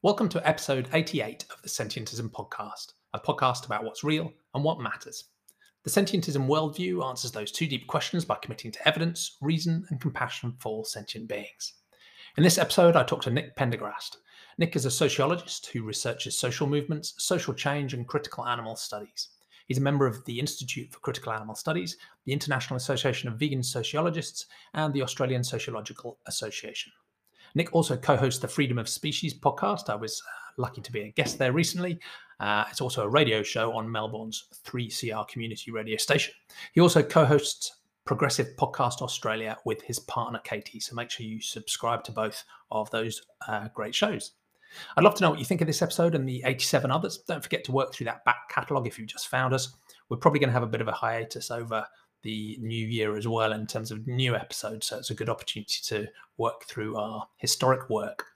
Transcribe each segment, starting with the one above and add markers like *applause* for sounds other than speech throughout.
Welcome to episode 88 of the Sentientism Podcast, a podcast about what's real and what matters. The Sentientism worldview answers those two deep questions by committing to evidence, reason, and compassion for sentient beings. In this episode, I talk to Nick Pendergrast. Nick is a sociologist who researches social movements, social change, and critical animal studies. He's a member of the Institute for Critical Animal Studies, the International Association of Vegan Sociologists, and the Australian Sociological Association. Nick also co hosts the Freedom of Species podcast. I was uh, lucky to be a guest there recently. Uh, it's also a radio show on Melbourne's 3CR community radio station. He also co hosts Progressive Podcast Australia with his partner Katie. So make sure you subscribe to both of those uh, great shows. I'd love to know what you think of this episode and the 87 others. Don't forget to work through that back catalogue if you've just found us. We're probably going to have a bit of a hiatus over the new year as well in terms of new episodes. So it's a good opportunity to work through our historic work.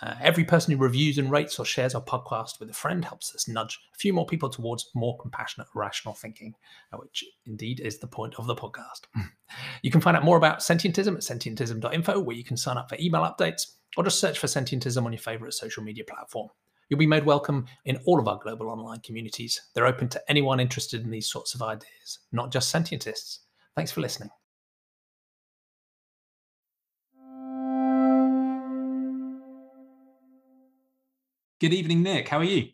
Uh, every person who reviews and rates or shares our podcast with a friend helps us nudge a few more people towards more compassionate, rational thinking, uh, which indeed is the point of the podcast. *laughs* you can find out more about sentientism at sentientism.info, where you can sign up for email updates or just search for sentientism on your favorite social media platform. You'll be made welcome in all of our global online communities. They're open to anyone interested in these sorts of ideas, not just sentientists. Thanks for listening. Good evening, Nick. How are you?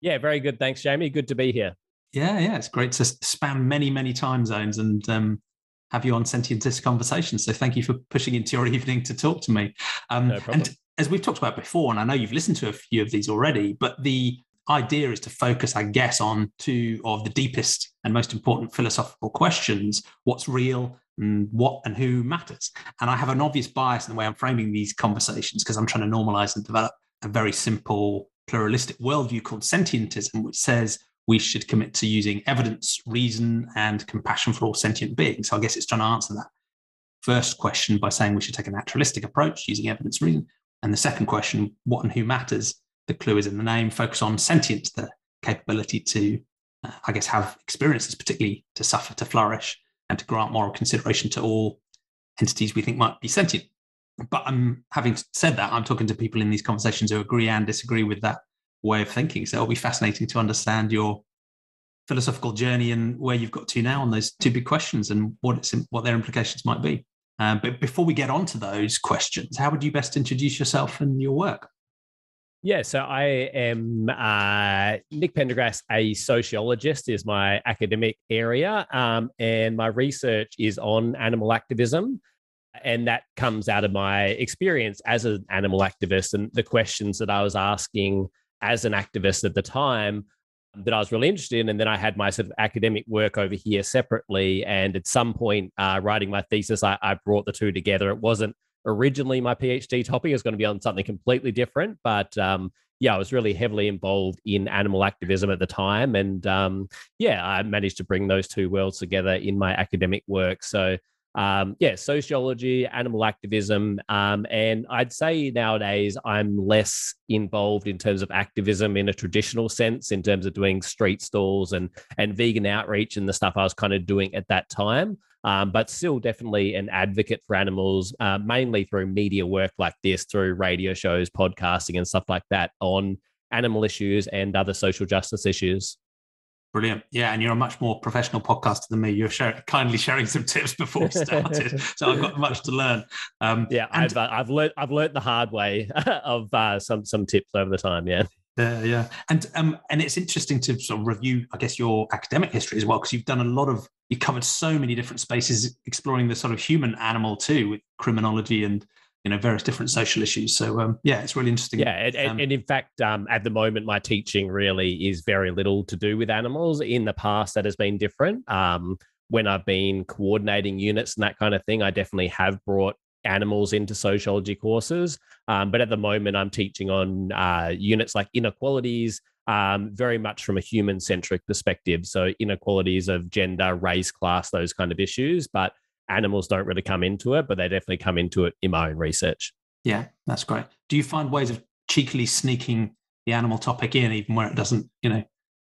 Yeah, very good. Thanks, Jamie. Good to be here. Yeah, yeah. It's great to span many, many time zones and um, have you on Sentientist Conversations. So thank you for pushing into your *laughs* evening to talk to me. Um, no problem. And as we've talked about before, and I know you've listened to a few of these already, but the idea is to focus, I guess, on two of the deepest and most important philosophical questions what's real and what and who matters. And I have an obvious bias in the way I'm framing these conversations because I'm trying to normalize and develop a very simple pluralistic worldview called sentientism, which says we should commit to using evidence, reason, and compassion for all sentient beings. So I guess it's trying to answer that first question by saying we should take a naturalistic approach using evidence, reason. And the second question, what and who matters? The clue is in the name, focus on sentience, the capability to, uh, I guess, have experiences, particularly to suffer, to flourish, and to grant moral consideration to all entities we think might be sentient. But I'm having said that, I'm talking to people in these conversations who agree and disagree with that way of thinking. So it'll be fascinating to understand your philosophical journey and where you've got to now on those two big questions and what it's what their implications might be. Um, but before we get on to those questions, how would you best introduce yourself and your work? Yeah, so I am uh, Nick Pendergrast, a sociologist, is my academic area, um, and my research is on animal activism, and that comes out of my experience as an animal activist and the questions that I was asking as an activist at the time that I was really interested in. And then I had my sort of academic work over here separately. And at some point, uh, writing my thesis, I, I, brought the two together. It wasn't originally my PhD topic, it was going to be on something completely different. But um, yeah, I was really heavily involved in animal activism at the time. And um, yeah, I managed to bring those two worlds together in my academic work. So um, yeah, sociology, animal activism. Um, and I'd say nowadays I'm less involved in terms of activism in a traditional sense, in terms of doing street stalls and, and vegan outreach and the stuff I was kind of doing at that time. Um, but still definitely an advocate for animals, uh, mainly through media work like this, through radio shows, podcasting, and stuff like that on animal issues and other social justice issues. Brilliant. Yeah, and you're a much more professional podcaster than me. You're share, kindly sharing some tips before we *laughs* started, so I've got much to learn. Um, yeah, and, I've uh, I've learned I've learned the hard way *laughs* of uh, some some tips over the time. Yeah. Yeah, yeah, and um, and it's interesting to sort of review, I guess, your academic history as well, because you've done a lot of, you covered so many different spaces, exploring the sort of human animal too, with criminology and you know various different social issues. So um, yeah, it's really interesting. Yeah, and, um, and in fact, um, at the moment, my teaching really is very little to do with animals. In the past, that has been different. Um, when I've been coordinating units and that kind of thing, I definitely have brought animals into sociology courses. Um, but at the moment, I'm teaching on uh, units like inequalities, um, very much from a human centric perspective. So, inequalities of gender, race, class, those kind of issues. But animals don't really come into it, but they definitely come into it in my own research. Yeah, that's great. Do you find ways of cheekily sneaking the animal topic in, even where it doesn't, you know,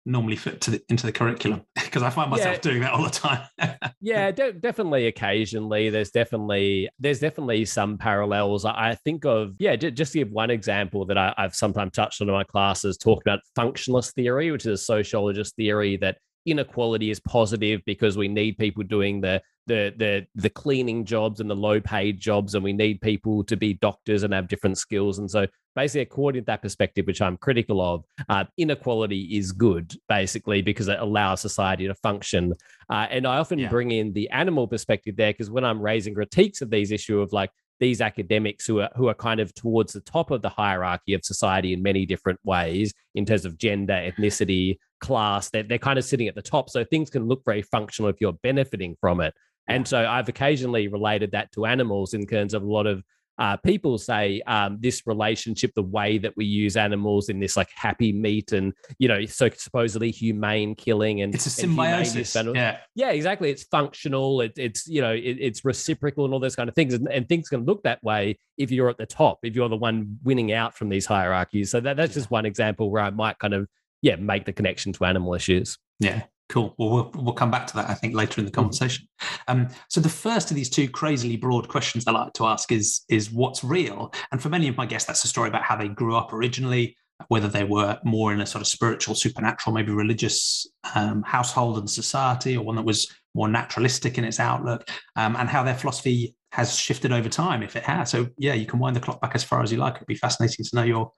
normally fit the, into the curriculum *laughs* because I find myself yeah. doing that all the time. *laughs* yeah, de- definitely. Occasionally, there's definitely there's definitely some parallels. I think of yeah, j- just to give one example that I, have sometimes touched on in my classes, talk about functionalist theory, which is a sociologist theory that inequality is positive because we need people doing the the the the cleaning jobs and the low paid jobs and we need people to be doctors and have different skills and so basically according to that perspective which i'm critical of uh, inequality is good basically because it allows society to function uh, and i often yeah. bring in the animal perspective there because when i'm raising critiques of these issue of like these academics who are who are kind of towards the top of the hierarchy of society in many different ways in terms of gender, ethnicity, class. They're, they're kind of sitting at the top. So things can look very functional if you're benefiting from it. And so I've occasionally related that to animals in terms of a lot of uh, people say um, this relationship, the way that we use animals in this like happy meat and you know, so supposedly humane killing and it's a symbiosis. Yeah, yeah, exactly. It's functional. It, it's you know, it, it's reciprocal and all those kind of things, and, and, things can look that way if you're at the top, if you're the one winning out from these hierarchies. So that, that's just one example where I might kind of yeah make the connection to animal issues. Yeah, Cool. Well, we'll, we'll come back to that, I think, later in the mm-hmm. conversation. Um, so the first of these two crazily broad questions I like to ask is, is what's real? And for many of my guests, that's a story about how they grew up originally, whether they were more in a sort of spiritual, supernatural, maybe religious um, household and society, or one that was more naturalistic in its outlook, um, and how their philosophy has shifted over time, if it has. So yeah, you can wind the clock back as far as you like. It'd be fascinating to know your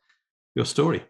your story.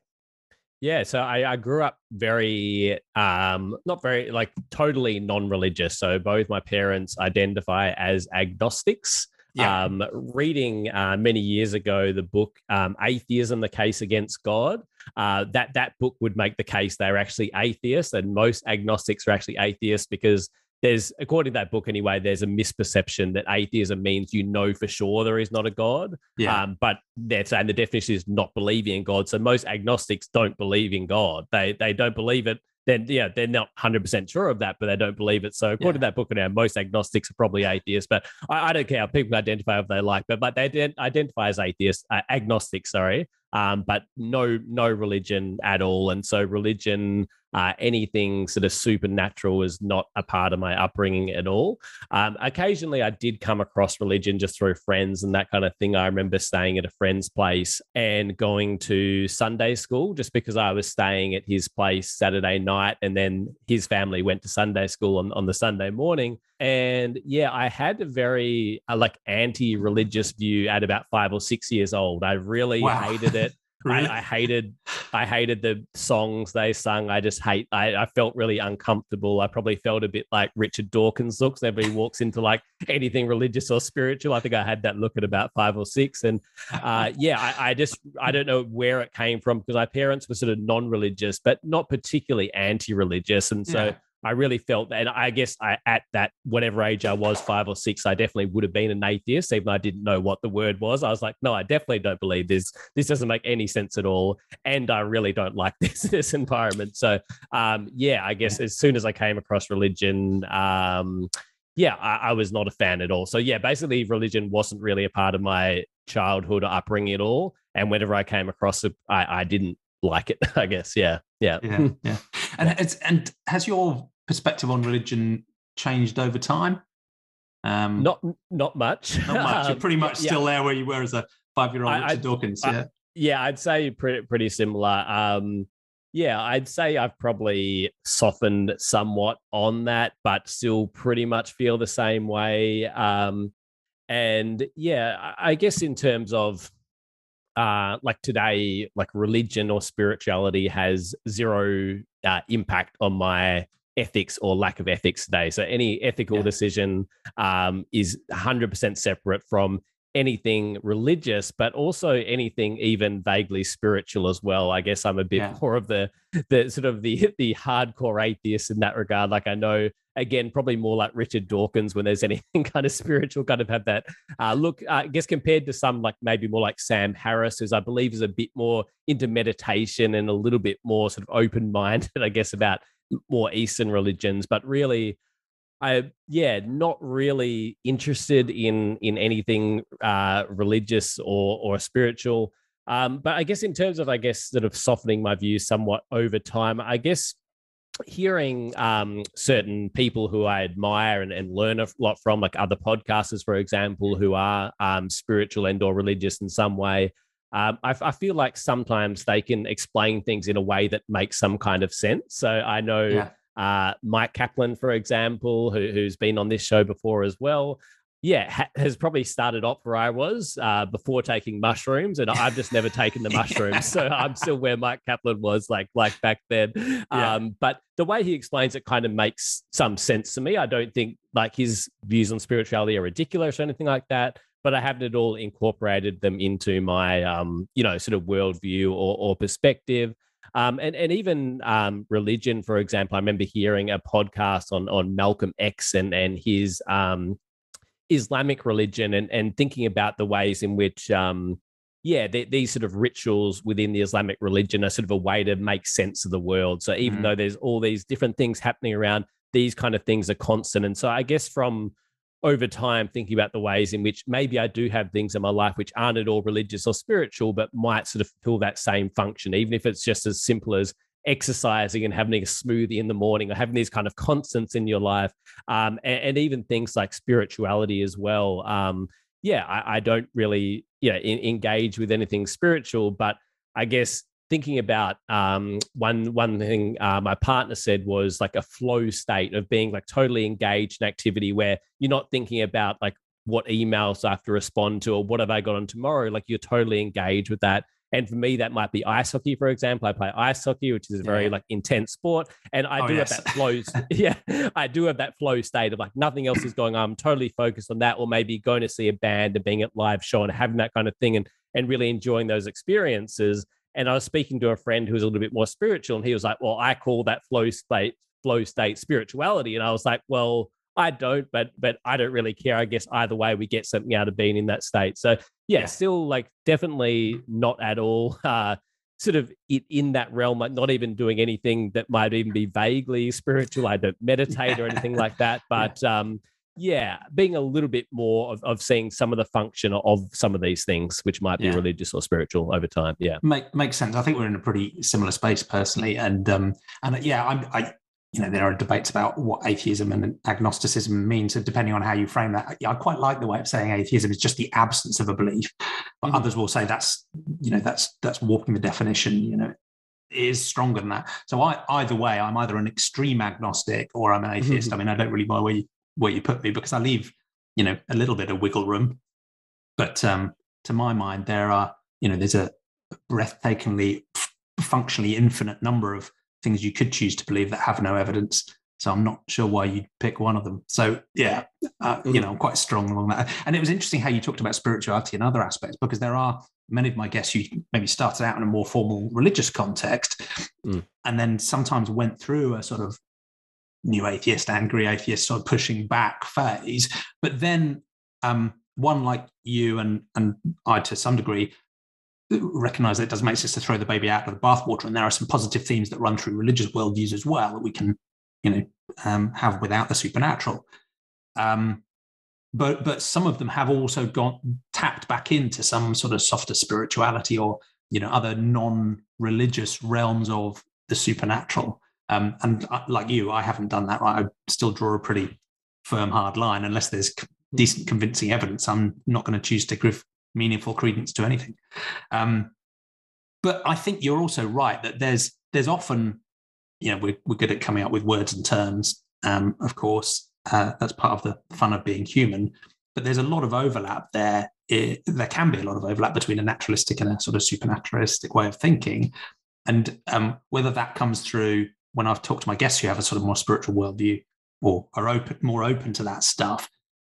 Yeah, so I, I grew up very, um, not very, like totally non religious. So both my parents identify as agnostics. Yeah. Um, reading uh, many years ago the book um, "Atheism: The Case Against God," uh, that that book would make the case they're actually atheists, and most agnostics are actually atheists because there's according to that book anyway there's a misperception that atheism means you know for sure there is not a god. Yeah. Um, but they're saying the definition is not believing in god. So most agnostics don't believe in god. They they don't believe it. Then yeah they're not 100% sure of that but they don't believe it. So according yeah. to that book now most agnostics are probably atheists but I, I, don't care. How people identify if they like but but they identify as atheists uh, agnostic sorry um, but no no religion at all and so religion uh, anything sort of supernatural was not a part of my upbringing at all. Um, occasionally, I did come across religion just through friends and that kind of thing. I remember staying at a friend's place and going to Sunday school just because I was staying at his place Saturday night, and then his family went to Sunday school on, on the Sunday morning. And yeah, I had a very uh, like anti-religious view at about five or six years old. I really wow. hated it. Really? I, I, hated I hated the songs they sung. I just hate I, I felt really uncomfortable. I probably felt a bit like Richard Dawkins looks whenever he walks into like anything religious or spiritual. I think I had that look at about five or six. And uh, *laughs* yeah, I, I just I don't know where it came from because my parents were sort of non-religious, but not particularly anti-religious. And so yeah. I really felt that. And I guess I, at that, whatever age I was, five or six, I definitely would have been an atheist, even though I didn't know what the word was. I was like, no, I definitely don't believe this. This doesn't make any sense at all. And I really don't like *laughs* this, this environment. So, um, yeah, I guess as soon as I came across religion, um, yeah, I, I was not a fan at all. So, yeah, basically, religion wasn't really a part of my childhood or upbringing at all. And whenever I came across it, I, I didn't like it, *laughs* I guess. Yeah. Yeah. Yeah. yeah. *laughs* And it's and has your perspective on religion changed over time? Um, not not much. Not much. You're *laughs* pretty much still there where you were as a five year old Richard I, Dawkins. Yeah. I, yeah, I'd say pretty pretty similar. Um, yeah, I'd say I've probably softened somewhat on that, but still pretty much feel the same way. Um, and yeah, I guess in terms of uh, like today, like religion or spirituality has zero uh, impact on my ethics or lack of ethics today. So any ethical yeah. decision um, is 100% separate from anything religious, but also anything even vaguely spiritual as well. I guess I'm a bit yeah. more of the the sort of the *laughs* the hardcore atheist in that regard. Like I know again, probably more like Richard Dawkins when there's *laughs* anything kind of spiritual, kind of have that uh, look. Uh, I guess compared to some like maybe more like Sam Harris, who's I believe is a bit more into meditation and a little bit more sort of open minded, *laughs* I guess, about more Eastern religions, but really. I yeah, not really interested in in anything uh, religious or or spiritual. Um, but I guess in terms of I guess sort of softening my views somewhat over time, I guess hearing um, certain people who I admire and, and, learn a lot from, like other podcasters, for example, who are um, spiritual and or religious in some way, um, I, I, feel like sometimes they can explain things in a way that makes some kind of sense. So I know yeah. uh, Mike Kaplan, for example, who, who's been on this show before as well yeah, ha- has probably started off where I was uh, before taking mushrooms, and I've just never taken the *laughs* mushrooms, so I'm still where Mike Kaplan was like like back then. Yeah. Um, but the way he explains it kind of makes some sense to me. I don't think like his views on spirituality are ridiculous or anything like that, but I haven't at all incorporated them into my um, you know sort of worldview or, or perspective. Um, and and even um, religion, for example, I remember hearing a podcast on on Malcolm X and and his um, Islamic religion and, and thinking about the ways in which, um, yeah, these sort of rituals within the Islamic religion are sort of a way to make sense of the world. So even mm. though there's all these different things happening around, these kind of things are constant. And so I guess from over time, thinking about the ways in which maybe I do have things in my life which aren't at all religious or spiritual, but might sort of fulfill that same function, even if it's just as simple as exercising and having a smoothie in the morning or having these kind of constants in your life um, and, and, even things like spirituality as well. Um, yeah I, I, don't really you know in, engage with anything spiritual but i guess thinking about um, one one thing uh, my partner said was like a flow state of being like totally engaged in activity where you're not thinking about like what emails I have to respond to or what have I got on tomorrow. Like you're totally engaged with that. And for me, that might be ice hockey, for example. I play ice hockey, which is a very yeah. like intense sport. And I oh, do yes. have that flow. *laughs* yeah, I do have that flow state of like nothing else is going on. I'm totally focused on that, or maybe going to see a band and being at live show and having that kind of thing and and really enjoying those experiences. And I was speaking to a friend who was a little bit more spiritual, and he was like, Well, I call that flow state flow state spirituality. And I was like, Well, I don't, but but I don't really care. I guess either way, we get something out of being in that state. So yeah, yeah. still like definitely not at all *laughs* uh, sort of it in that realm, like not even doing anything that might even be vaguely spiritual. I don't meditate or anything like that, *laughs* but yeah. um, yeah, being a little bit more of, of seeing some of the function of some of these things, which might be yeah. religious or spiritual over time. Yeah, Make, makes sense. I think we're in a pretty similar space personally, and um, and yeah, I'm, I you know there are debates about what atheism and agnosticism means so depending on how you frame that i quite like the way of saying atheism is just the absence of a belief but mm-hmm. others will say that's you know that's that's warping the definition you know is stronger than that so i either way i'm either an extreme agnostic or i'm an atheist mm-hmm. i mean i don't really mind where you where you put me because i leave you know a little bit of wiggle room but um to my mind there are you know there's a breathtakingly functionally infinite number of things you could choose to believe that have no evidence. So I'm not sure why you'd pick one of them. So yeah, uh, you know, I'm quite strong along that. And it was interesting how you talked about spirituality and other aspects because there are many of my guests who maybe started out in a more formal religious context, mm. and then sometimes went through a sort of new atheist, angry atheist, sort of pushing back phase. But then um, one like you and and I to some degree recognize that it doesn't make sense to throw the baby out with the bathwater. And there are some positive themes that run through religious worldviews as well that we can, you know, um, have without the supernatural. Um, but but some of them have also gone tapped back into some sort of softer spirituality or you know other non-religious realms of the supernatural. Um, and uh, like you, I haven't done that. Right, I still draw a pretty firm, hard line unless there's decent, convincing evidence. I'm not going to choose to give meaningful credence to anything. Um, but I think you're also right that there's there's often, you know, we're, we're good at coming up with words and terms. Um, of course, uh, that's part of the fun of being human. But there's a lot of overlap there. It, there can be a lot of overlap between a naturalistic and a sort of supernaturalistic way of thinking. And um, whether that comes through when I've talked to my guests who have a sort of more spiritual worldview or are open, more open to that stuff,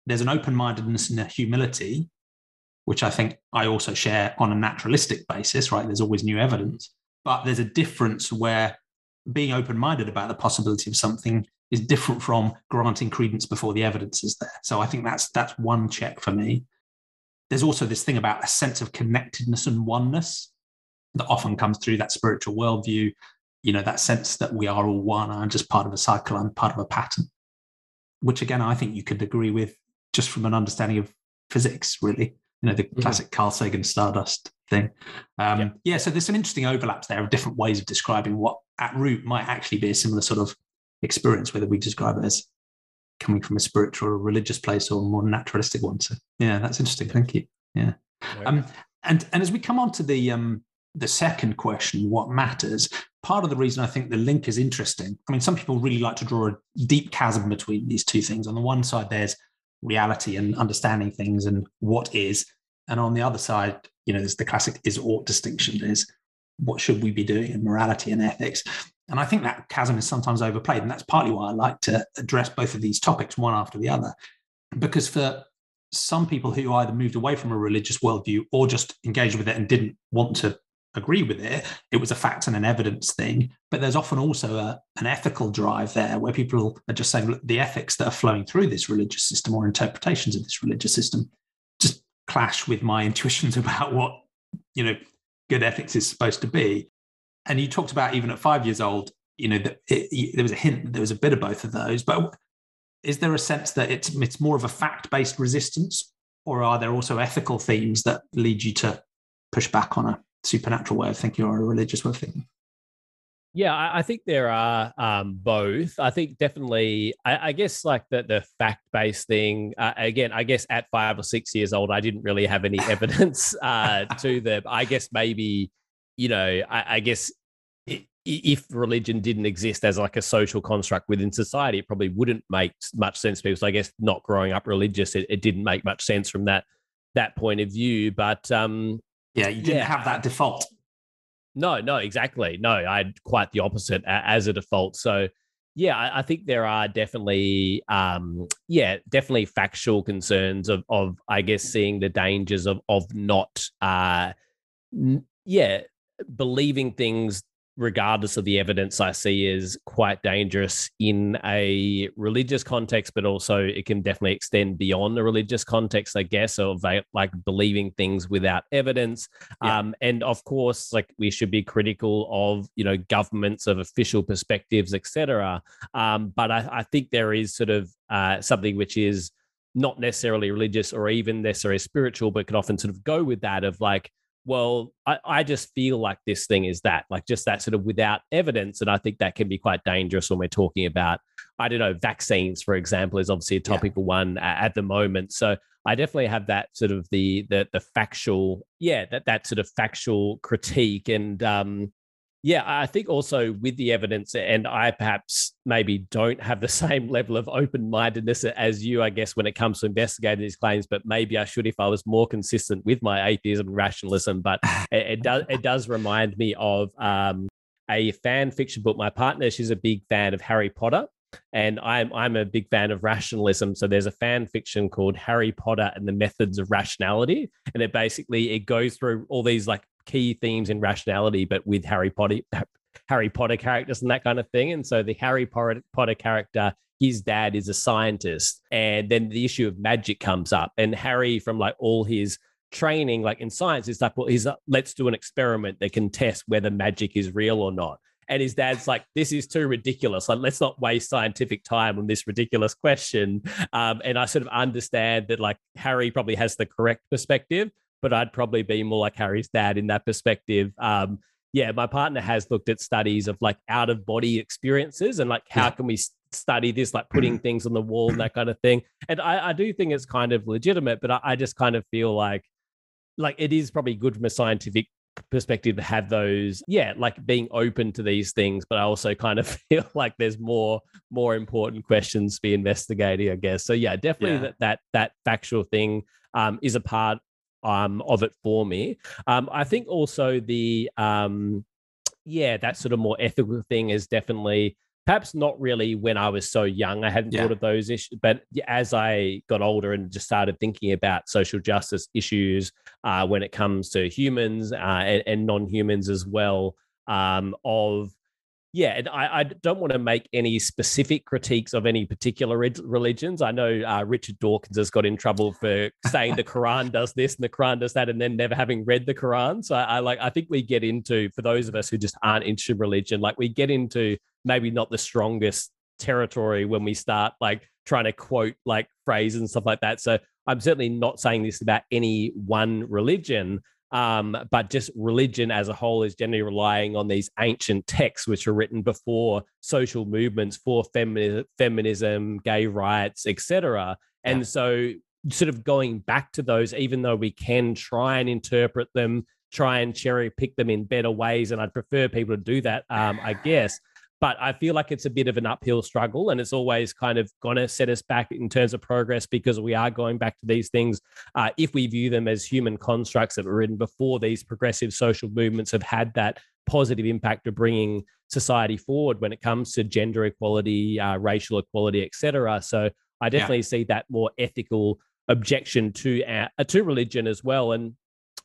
there's an open mindedness and a humility which I think I also share on a naturalistic basis, right? There's always new evidence. But there's a difference where being open minded about the possibility of something is different from granting credence before the evidence is there. So I think that's that's one check for me. There's also this thing about a sense of connectedness and oneness that often comes through that spiritual worldview. You know, that sense that we are all one. I'm just part of a cycle. I'm part of a pattern, which again, I think you could agree with just from an understanding of physics, really you know, the mm-hmm. classic Carl Sagan Stardust thing. Um, yeah. yeah, so there's some interesting overlaps there of different ways of describing what at root might actually be a similar sort of experience, whether we describe it as coming from a spiritual or religious place or a more naturalistic one. So yeah, that's interesting. Thank you. Yeah. Um, and and as we come on to the um, the second question, what matters? Part of the reason I think the link is interesting. I mean, some people really like to draw a deep chasm between these two things. On the one side, there's reality and understanding things and what is, and on the other side, you know, there's the classic is ought distinction. is what should we be doing in morality and ethics. And I think that chasm is sometimes overplayed. And that's partly why I like to address both of these topics one after the other. Because for some people who either moved away from a religious worldview or just engaged with it and didn't want to agree with it, it was a fact and an evidence thing. But there's often also a, an ethical drive there where people are just saying, look, the ethics that are flowing through this religious system or interpretations of this religious system just clash with my *laughs* intuitions about what, you know, good ethics is supposed to be. And you talked about even at five years old, you know, that it, there was a hint, that there was a bit of both of those. But is there a sense that it's it's more of a fact based resistance, or are there also ethical themes that lead you to push back on a supernatural way of thinking or a religious way of thinking? Yeah, I, think there are um, both. I think definitely, I, I guess like the the fact based thing. Uh, again, I guess at five or six years old, I didn't really have any *laughs* evidence uh, to them. I guess maybe, you know, I, I guess if religion didn't exist as like a social construct within society, it probably wouldn't make much sense. Because I guess not growing up religious, it, it didn't make much sense from that that point of view. But um, yeah, you didn't yeah. have that default. No, no, exactly. No, I had quite the opposite as a default. So, yeah, I, I think there are definitely, um, yeah, definitely factual concerns of, of, I guess, seeing the dangers of of not, uh, n- yeah, believing things regardless of the evidence I see, is quite dangerous in a religious context, but also it can definitely extend beyond the religious context, I guess, of like believing things without evidence. Yeah. Um, and of course, like we should be critical of you know governments of official perspectives, etc. Um, but I, I, think there is sort of uh, something which is not necessarily religious or even necessarily spiritual, but can often sort of go with that of like well, I, I just feel like this thing is that, like just that sort of without evidence. And I think that can be quite dangerous when we're talking about, I don't know, vaccines, for example, is obviously a topical yeah. one at the moment. So I definitely have that sort of the the the factual, yeah, that that sort of factual critique. And um, yeah, I think also with the evidence, and I perhaps maybe don't have the *laughs* same level of open mindedness as you, I guess, when it comes to investigating these claims. But maybe I should if I was more consistent with my atheism and rationalism. But *laughs* it, it does it does remind me of um, a fan fiction book. My partner, she's a big fan of Harry Potter, and I'm I'm a big fan of rationalism. So there's a fan fiction called Harry Potter and the Methods of Rationality, and it basically it goes through all these like key themes in rationality, but with Harry Potter, *laughs* Harry Potter characters and that kind of thing. And so the Harry Potter character, his dad is a scientist, and then the issue of magic comes up, and Harry, from like all his training, like in science, is like, well, he's like, let's do an experiment that can test whether magic is real or not. And his dad's like, this is too ridiculous. Like, let's not waste scientific time on this ridiculous question. Um, and I sort of understand that, like, Harry probably has the correct perspective, but I'd probably be more like Harry's dad in that perspective. Um, yeah, my partner has looked at studies of like out of body experiences and like how yeah. can we study this, like putting *clears throat* things on the wall and that kind of thing. And I, I do think it's kind of legitimate, but I, I just kind of feel like like it is probably good from a scientific perspective to have those yeah like being open to these things but i also kind of *laughs* feel like there's more more important questions to be investigating i guess so yeah definitely yeah. that that that factual thing um, is a part um, of it for me. Um, I think also the um, yeah, that sort of more ethical thing is definitely perhaps not really when I was so young. I hadn't yeah. thought of those issues, but as I got older and just started thinking about social justice issues uh, when it comes to humans uh, and, and non-humans as well, um, of yeah, and I, I don't want to make any specific critiques of any particular religions. I know uh, Richard Dawkins has got in trouble for saying the Quran *laughs* does this and the Quran does that, and then never having read the Quran. So I, I like I think we get into for those of us who just aren't into religion, like we get into maybe not the strongest territory when we start like trying to quote like phrases and stuff like that. So I'm certainly not saying this about any one religion, Um, but just religion as a whole is generally relying on these ancient texts, which were written before social movements for femi- feminism, gay rights, etc. Yeah. And so, sort of going back to those, even though we can try and interpret them, try and cherry pick them in better ways, and I'd prefer people to do that, um, I guess but I feel like it's a bit of an uphill struggle, and it's always kind of going to set us back in terms of progress because we are going back to these things uh, if we view them as human constructs that were written before these progressive social movements have had that positive impact of bringing society forward when it comes to gender equality, uh, racial equality, etc. So I definitely yeah. see that more ethical objection to uh, to religion as well, and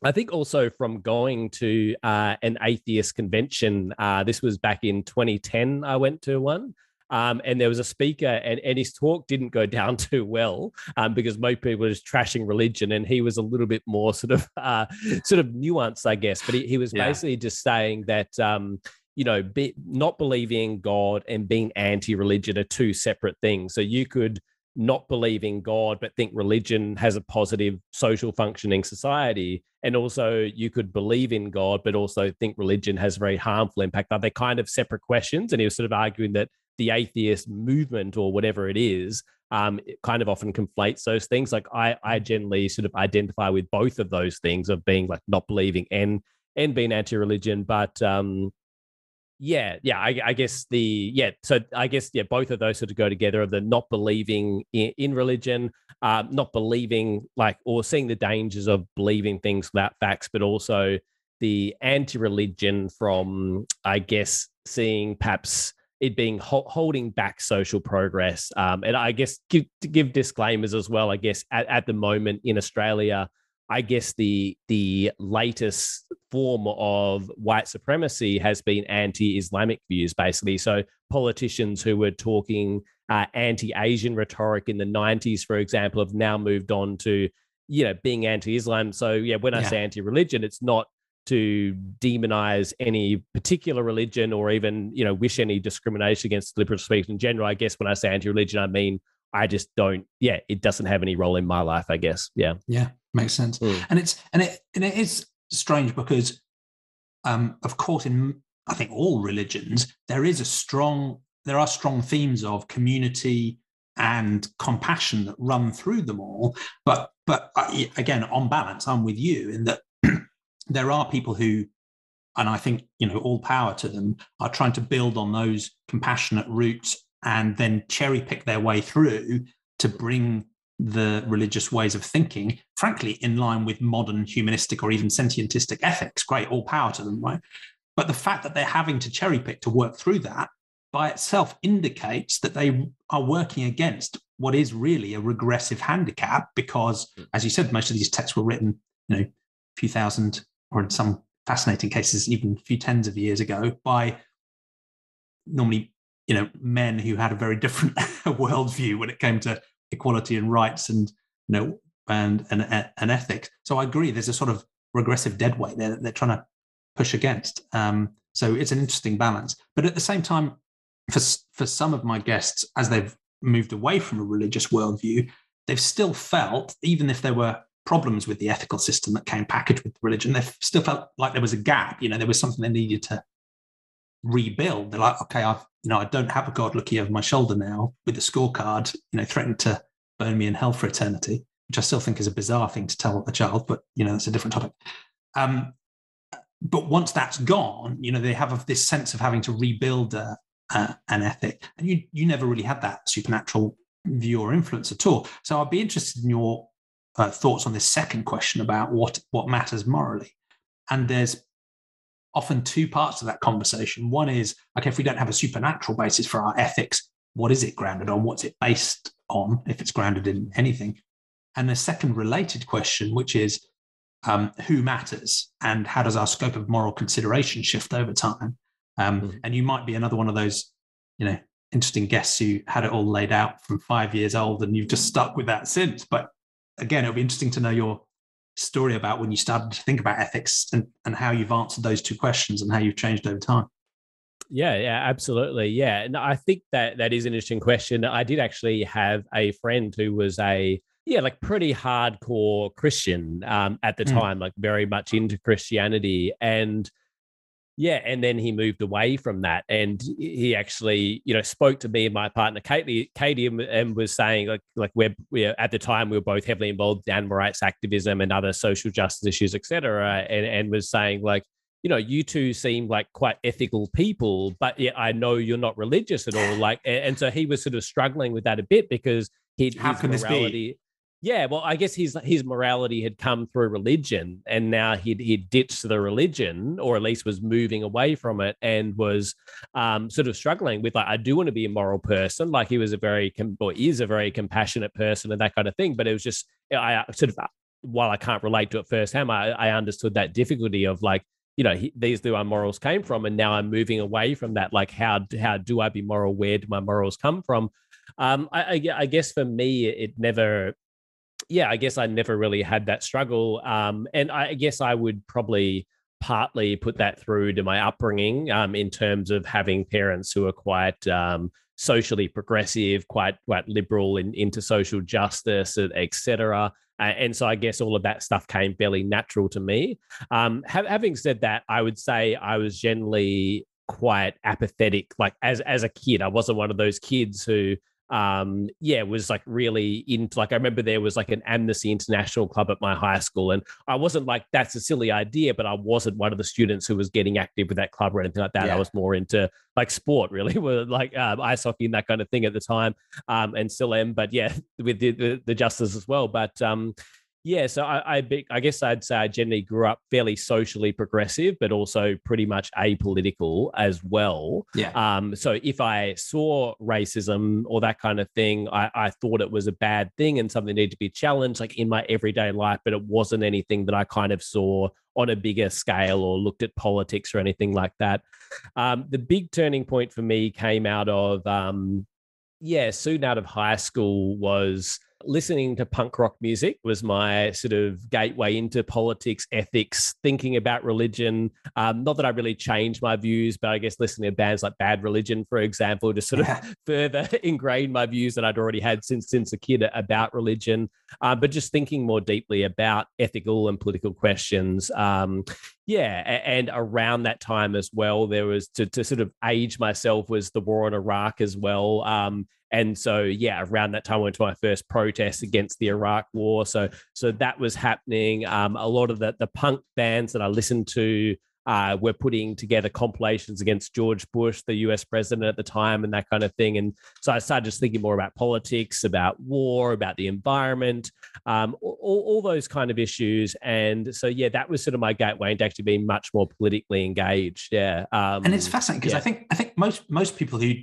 I think also from going to uh, an atheist convention, uh, this was back in 2010, I went to one. Um, and there was a speaker, and, and his talk didn't go *laughs* down too well um, because most people were just trashing religion, and he was a little bit more sort of *laughs* uh, sort of nuanced, I guess. But he, he was yeah. basically just saying that um, you know, be, not believing God and being anti-religion are two separate things. So you could not believe in God, but think religion has a positive social functioning society. And also, you could believe in God, but also think religion has a very harmful impact. Are they kind of separate questions? And he was sort of arguing that the atheist movement or whatever it is um, it kind of often conflates those things. Like I, I generally sort of identify with both of those things of being like not believing and and being anti-religion, but um, yeah yeah I, I, guess the yeah so i guess yeah both of those sort of go together of the not believing in, in religion uh, not believing like or seeing the dangers of believing things without facts but also the anti-religion from i guess seeing perhaps it being ho- holding back social progress um, and i guess give, to give disclaimers as well i guess at, at the moment in australia I guess the the latest form of white supremacy has been anti-Islamic views, basically. So politicians who were talking uh, anti-Asian rhetoric in the '90s, for example, have now moved on to you know being anti-Islam. So yeah, when I yeah. say anti-religion, it's not to demonize any particular religion or even you know wish any discrimination against liberal speech in general. I guess when I say anti-religion, I mean I just don't. Yeah, it doesn't have any role in my life. I guess. Yeah. Yeah makes sense. Mm. And it's and it and it is strange because, um, of course, in I think all religions there is a strong there are strong themes of community and compassion that run through them all. But but uh, again, on balance, I'm with you in that *clears throat* there are people who, and I think you know, all power to them, are trying to build on those compassionate roots and then cherry pick their way through to bring the religious ways of thinking, frankly, in line with modern humanistic or even sentientistic ethics. Great, all power to them, right? But the fact that they're having to cherry pick to work through that by itself indicates that they are working against what is really a regressive handicap because, hmm. as you said, most of these texts were written, you know, a few thousand or in some fascinating cases, even a few tens of years ago by normally, you know, men who had a very different *laughs* worldview when it came to equality and rights and you know and and and ethics. So I agree. There's a sort of regressive dead weight there that they're trying to push against. Um, so it's an interesting balance. But at the same time, for for some of my guests, as they've moved away from a religious worldview, they've still felt, even if there were problems with the ethical system that came packaged with religion, they still felt like there was a gap. You know, there was something they needed to rebuild. They're like, okay, I've you know, I don't have a God looking over my shoulder now with a scorecard, you know, threatening to burn me in hell for eternity, which I still think is a bizarre thing to tell a child, but you know, that's a different topic. Um, but once that's gone, you know, they have this sense of having to rebuild a, a, an ethic, and you you never really had that supernatural view or influence at all. So I'd be interested in your uh, thoughts on this second question about what what matters morally. And there's often two parts of that conversation. One is, okay, if we don't have a supernatural basis for our ethics, what is it grounded on? What's it based on, if it's grounded in anything? And the second related question, which is, um, who matters and how does our scope of moral consideration shift over time? Um, mm-hmm. And you might be another one of those, you know, interesting guests who had it all laid out from five years old and you've just stuck with that since. But again, it'll be interesting to know your story about when you started to think about ethics and, and how you've answered those two questions and how you've changed over time. Yeah, yeah, absolutely. Yeah. And I think that that is an interesting question. I did actually have a friend who was a yeah, like pretty hardcore Christian um, at the mm. time, like very much into Christianity. And yeah, and then he moved away from that, and he actually, you know, spoke to me and my partner Katie, Katie, and was saying like, like we're, we're at the time we were both heavily involved in animal rights activism and other social justice issues, etc., and and was saying like, you know, you two seem like quite ethical people, but yeah, I know you're not religious at all. Like, and, so he was sort of struggling with that a bit because he how can morality, this be? Yeah, well, I guess his his morality had come through religion, and now he'd he'd ditched the religion, or at least was moving away from it, and was um, sort of struggling with like, I do want to be a moral person. Like he was a very or is a very compassionate person and that kind of thing. But it was just I sort of while I can't relate to it firsthand, I, I understood that difficulty of like you know he, these where my morals came from and now i'm moving away from that like how how do i be moral where do my morals come from um i i, I guess for me it never yeah, I guess I never really had that struggle. Um, and I guess I would probably partly put that through to my upbringing um, in terms of having parents who are quite um, socially progressive, quite quite liberal in, into social justice, etc. And so I guess all of that stuff came fairly natural to me. Um, ha- having said that, I would say I was generally quite apathetic. Like as as a kid, I wasn't one of those kids who um yeah was like really into like i remember there was like an amnesty international club at my high school and i wasn't like that's a silly idea but i wasn't one of the students who was getting active with that club or anything like that yeah. i was more into like sport really *laughs* were like um, ice hockey and that kind of thing at the time um and still am but yeah *laughs* with the, the, the justice as well but um yeah, so I, I, I guess I'd say I generally grew up fairly socially progressive, but also pretty much apolitical as well. Yeah. Um. So if I saw racism or that kind of thing, I, I thought it was a bad thing and something needed to be challenged, like in my everyday life. But it wasn't anything that I kind of saw on a bigger scale or looked at politics or anything like that. Um, the big turning point for me came out of um, yeah, soon out of high school was listening to punk rock music was my sort of gateway into politics, ethics, thinking about religion. Um, not that I really changed my views, but I guess listening to bands like Bad Religion, for example, just sort yeah. of *laughs* further *laughs* ingrained my views that I'd already had since since a kid about religion. Um, but just thinking more deeply about ethical and political questions. Um, yeah, and around that time as well, there was to, to sort of age myself was the war in Iraq as well. Um, and so yeah around that time i went to my first protest against the iraq war so so that was happening um, a lot of the, the punk bands that i listened to uh, were putting together compilations against George Bush, the US president at the time, and that kind of thing. And so I started just thinking more about politics, about war, about the environment, um, all, all, those kind of issues. And so, yeah, that was sort of my gateway into actually being much more politically engaged. Yeah. Um, and it's fascinating because yeah. I think I think most most people who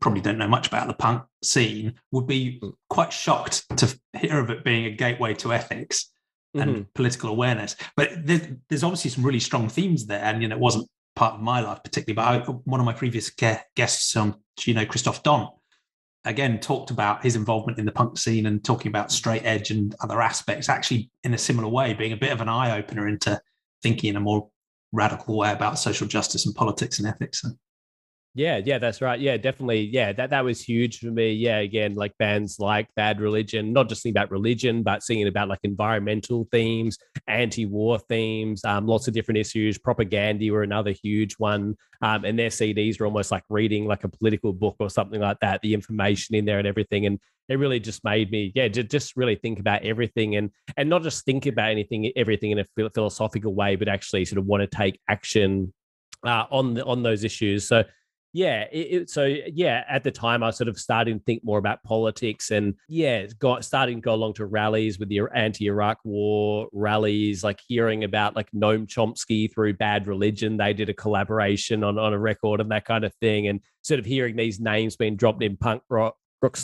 probably don't know much about the punk scene would be mm. quite shocked to hear of it being a gateway to ethics and mm-hmm. political awareness. But there's, there's, obviously some really strong themes there, and you know, it wasn't part of my life particularly. But I, one of my previous guests, um, you know, Christoph Don, again talked about his involvement in the punk scene and talking about straight edge and other aspects. Actually, in a similar way, being a bit of an eye opener into thinking in a more radical way about social justice and politics and ethics. So. Yeah, yeah, that's right. Yeah, definitely. Yeah, that that was huge for me. Yeah, again, like bands like Bad Religion, not just singing about religion, but singing about like environmental themes, anti-war themes, um, lots of different issues. Propagandhi were another huge one, um, and their CDs were almost like reading like a political book or something like that. The information in there and everything, and it really just made me, yeah, just really think about everything and and not just think about anything, everything in a philosophical way, but actually sort of want to take action uh, on the, on those issues. So yeah it, it, so yeah at the time i sort of starting to think more about politics and yeah got starting to go along to rallies with the anti-iraq war rallies like hearing about like noam chomsky through bad religion. They did a collaboration on, on a record and that kind of thing and sort of hearing these names being dropped in punk rock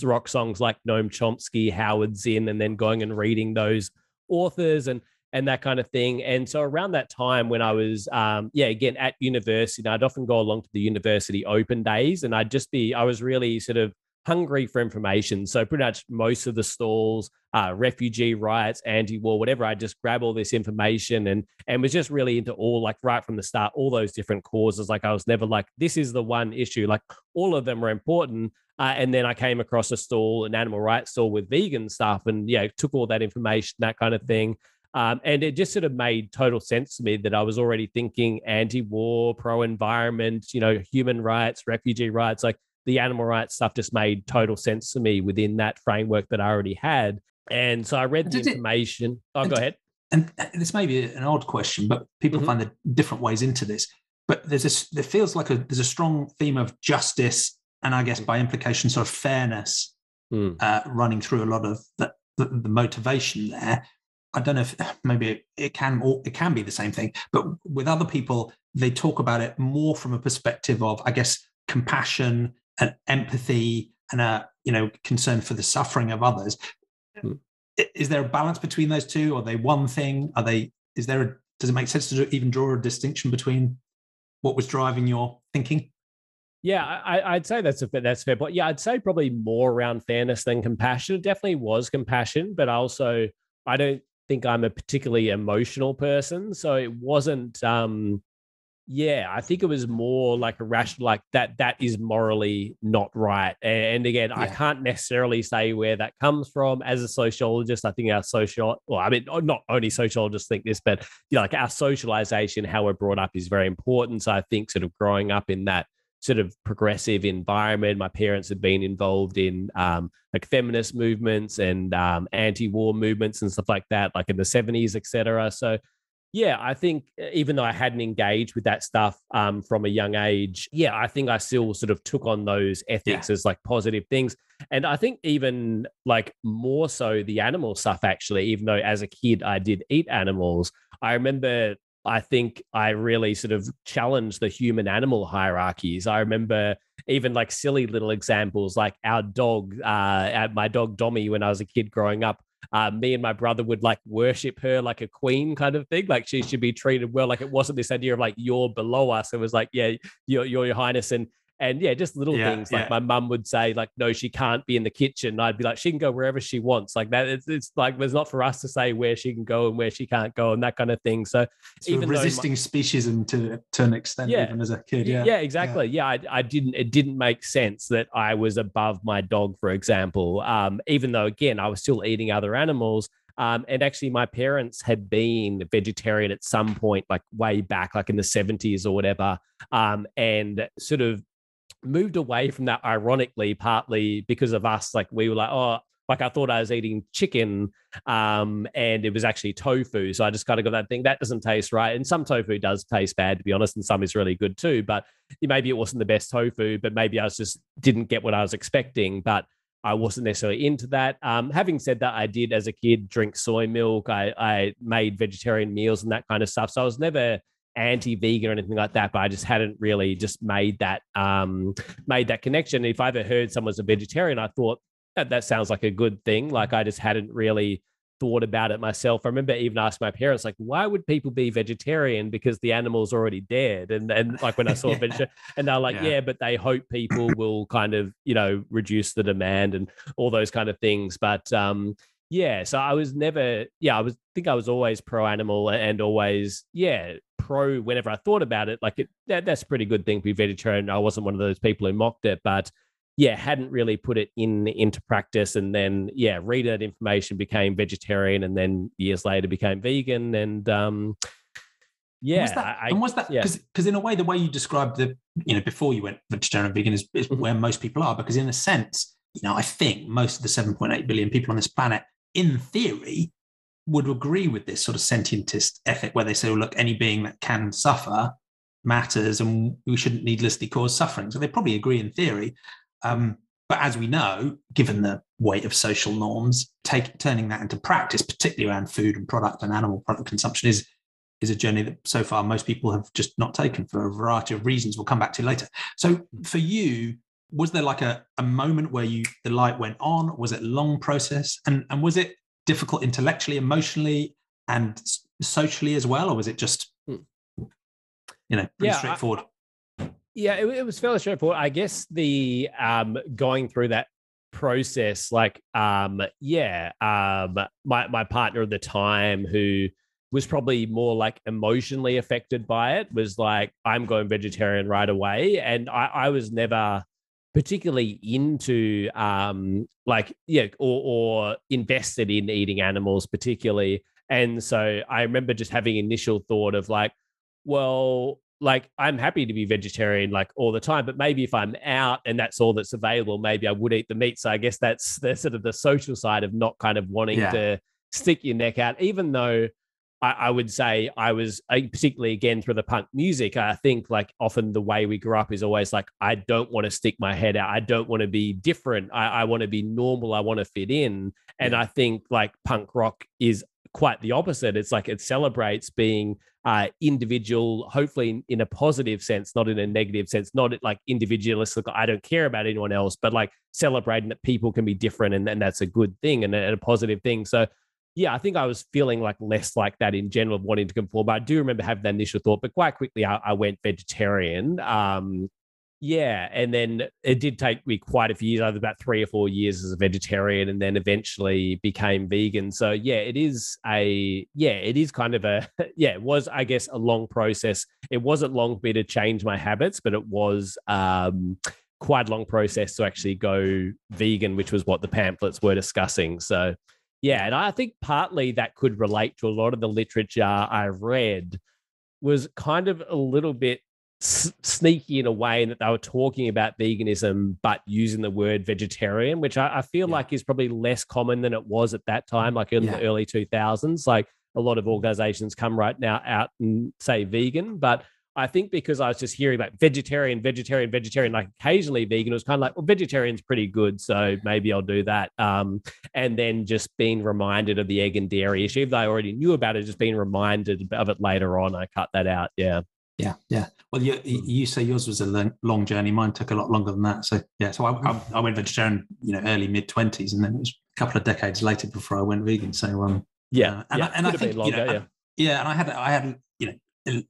rock songs like noam chomsky howard zinn and then going and reading those authors and and that kind of thing. And so around that time when I was, um, yeah, again at university, I'd often go along to the university open days, and I'd just be, I was really sort of hungry for information. So pretty much most of the stalls, uh, refugee riots, anti-war, whatever. I just grab all this information and and was just really into all like right from the start, all those different causes. Like I was never like this is the one issue. Like all of them were important. Uh, and then I came across a stall, an animal rights stall with vegan stuff, and yeah, took all that information, that kind of thing. Um, and it just sort of made total sense to me that I was already thinking anti-war, pro-environment, you know, human rights, refugee rights, like the animal rights stuff just made total sense to me within that framework that I already had. And so I read the information. It, oh, go ahead. And this may be an odd question, but people mm-hmm. find the different ways into this. But there's this, there feels like a, there's a strong theme of justice and I guess mm. by implication, sort of fairness mm. uh, running through a lot of the, the, the, motivation there. I don't know if maybe it, it can or it can be the same thing, but with other people, they talk about it more from a perspective of, I guess, compassion and empathy and a you know concern for the suffering of others. Mm. Is there a balance between those two? Are they one thing? Are they? Is there? A, does it make sense to even draw a distinction between what was driving your thinking? Yeah, I, would say that's a that's fair point. Yeah, I'd say probably more around fairness than compassion. It definitely was compassion, but also I don't think I'm a particularly emotional person, so it wasn't. um yeah, I think it was more like a rational, like that. That is morally not right. And again, yeah. I can't necessarily say where that comes from. As a sociologist, I think our social, well, I mean, not only sociologists think this, but you know, like our socialization, how we're brought up, is very important. So I think sort of growing up in that sort of progressive environment. My parents had been involved in um, like feminist movements and um, anti-war movements and stuff like that, like in the 70s, etc. So yeah, I think even though I hadn't engaged with that stuff um, from a young age, yeah, I think I still sort of took on those ethics yeah. as like positive things. And I think even like more so the animal stuff, actually, even though as a kid I did eat animals, I remember I think I really sort of challenged the human animal hierarchies. I remember even like silly little examples, like our dog, uh, my dog Dommy, when I was a kid growing up. Uh, me and my brother would like worship her like a queen kind of thing. Like she should be treated well. Like it wasn't this idea of like you're below us. It was like, yeah, you're, you're your highness. And and yeah, just little yeah, things like yeah. my mum would say, like, no, she can't be in the kitchen. I'd be like, she can go wherever she wants. Like that, it's, it's like it's not for us to say where she can go and where she can't go and that kind of thing. So, so even resisting my, speciesism to to an extent, yeah, even as a kid, yeah, yeah, exactly. Yeah, I, I, didn't. It didn't make sense that I was above my dog, for example. Um, even though again, I was still eating other animals. Um, and actually, my parents had been vegetarian at some point, like way back, like in the 70s or whatever. Um, and sort of moved away from that ironically, partly because of us. Like we were like, oh, like I thought I was eating chicken, um, and it was actually tofu. So I just kind of got that thing that doesn't taste right. And some tofu does taste bad, to be honest, and some is really good too. But maybe it wasn't the best tofu, but maybe I was just didn't get what I was expecting. But I wasn't necessarily into that. Um, having said that, I did as a kid drink soy milk. I, I made vegetarian meals and that kind of stuff. So I was never anti-vegan or anything like that, but I just hadn't really just made that um, made that connection. If I ever heard someone's a vegetarian, I thought that, that sounds like a good thing. Like I just hadn't really thought about it myself. I remember even asking my parents, like, why would people be vegetarian? Because the animal's already dead. And and like when I saw *laughs* yeah. vegetarian, and they're like, yeah. yeah, but they hope people will kind of, you know, reduce the demand and all those kind of things. But um, yeah, so I was never, yeah, I was think I was always pro animal and always, yeah, pro whenever I thought about it. Like it, that, that's a pretty good thing to be vegetarian. I wasn't one of those people who mocked it, but yeah, hadn't really put it in into practice. And then yeah, read that information, became vegetarian, and then years later became vegan. And um, yeah, and was that, I, and was that because yeah. because in a way the way you described the you know before you went vegetarian and vegan is, is mm-hmm. where most people are because in a sense you know I think most of the 7.8 billion people on this planet in theory would agree with this sort of sentientist ethic where they say, well, look, any being that can suffer matters and we shouldn't needlessly cause suffering. So they probably agree in theory. Um, but as we know, given the weight of social norms, take, turning that into practice, particularly around food and product and animal product consumption, is is a journey that so far most people have just not taken for a variety of reasons we'll come back to later. So for you, was there like a, a moment where you the light went on? Was it a long process? And and was it difficult intellectually, emotionally, and socially as well, or was it just hmm. you know pretty yeah, straightforward? I, Yeah, it, it was fairly straightforward. I guess the um, going through that process, like, um, yeah, um, my my partner at the time who was probably more like emotionally affected by it was like, I'm going vegetarian right away, and I, I was never particularly into um like yeah or or invested in eating animals particularly and so i remember just having initial thought of like well like i'm happy to be vegetarian like all the time but maybe if i'm out and that's all that's available maybe i would eat the meat so i guess that's the sort of the social side of not kind of wanting yeah. to stick your neck out even though I, I, would say I was particularly again through the punk music. I think like often the way we grew up is always like I don't want to stick my head out. I don't want to be different. I, I want to be normal. I want to fit in. And I think like punk rock is quite the opposite. It's like it celebrates being uh, individual, hopefully in, in, a positive sense, not in a negative sense, not like individualistic. I don't care about anyone else, but like celebrating that people can be different and, and that's a good thing and a, and a positive thing. So yeah, I think I was feeling like less like that in general, of wanting to conform. But I do remember having that initial thought, but quite quickly I, I went vegetarian. Um, yeah, and then it did take me quite a few years. Was about three or four years as a vegetarian, and then eventually became vegan. So yeah, it is a yeah, it is kind of a *laughs* yeah. It was I guess a long process. It wasn't long for me to change my habits, but it was um, quite a long process to actually go vegan, which was what the pamphlets were discussing. So yeah, and I think partly that could relate to a lot of the literature I've read was kind of a little bit s- sneaky in a way in that they were talking about veganism, but using the word vegetarian, which I, I feel yeah. like is probably less common than it was at that time, like in yeah. the early 2000s. Like a lot of organizations come right now out and say vegan, but I think because I was just hearing about vegetarian, vegetarian, vegetarian, like occasionally vegan, it was kind of like, well, vegetarian's pretty good, so maybe I'll do that. Um, and then just being reminded of the egg and dairy issue, if I already knew about it, just being reminded of it later on, I cut that out. Yeah. Yeah, yeah. Well, you, you say yours was a long journey. Mine took a lot longer than that. So yeah, so I, I, I went vegetarian, you know, early mid twenties, and then it was a couple of decades later before I went vegan. So um, yeah, uh, and, yeah, I, and I think longer, you know, yeah. yeah, and I had I had you know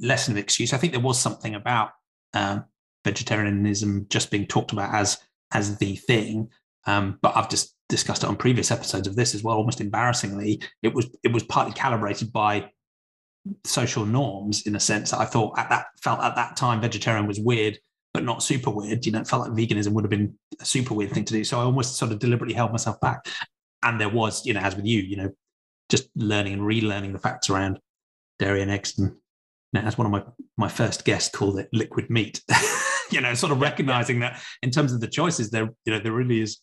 less of an excuse. I think there was something about um, vegetarianism just being talked about as as the thing. Um, but I've just discussed it on previous episodes of this as well. Almost embarrassingly, it was it was partly calibrated by social norms in a sense. That I thought at that felt at that time vegetarian was weird, but not super weird. You know, it felt like veganism would have been a super weird thing to do. So I almost sort of deliberately held myself back. And there was, you know, as with you, you know, just learning and relearning the facts around dairy and eggs and now, as one of my my first guests called it liquid meat. *laughs* you know, sort of recognizing that in terms of the choices, there you know there really is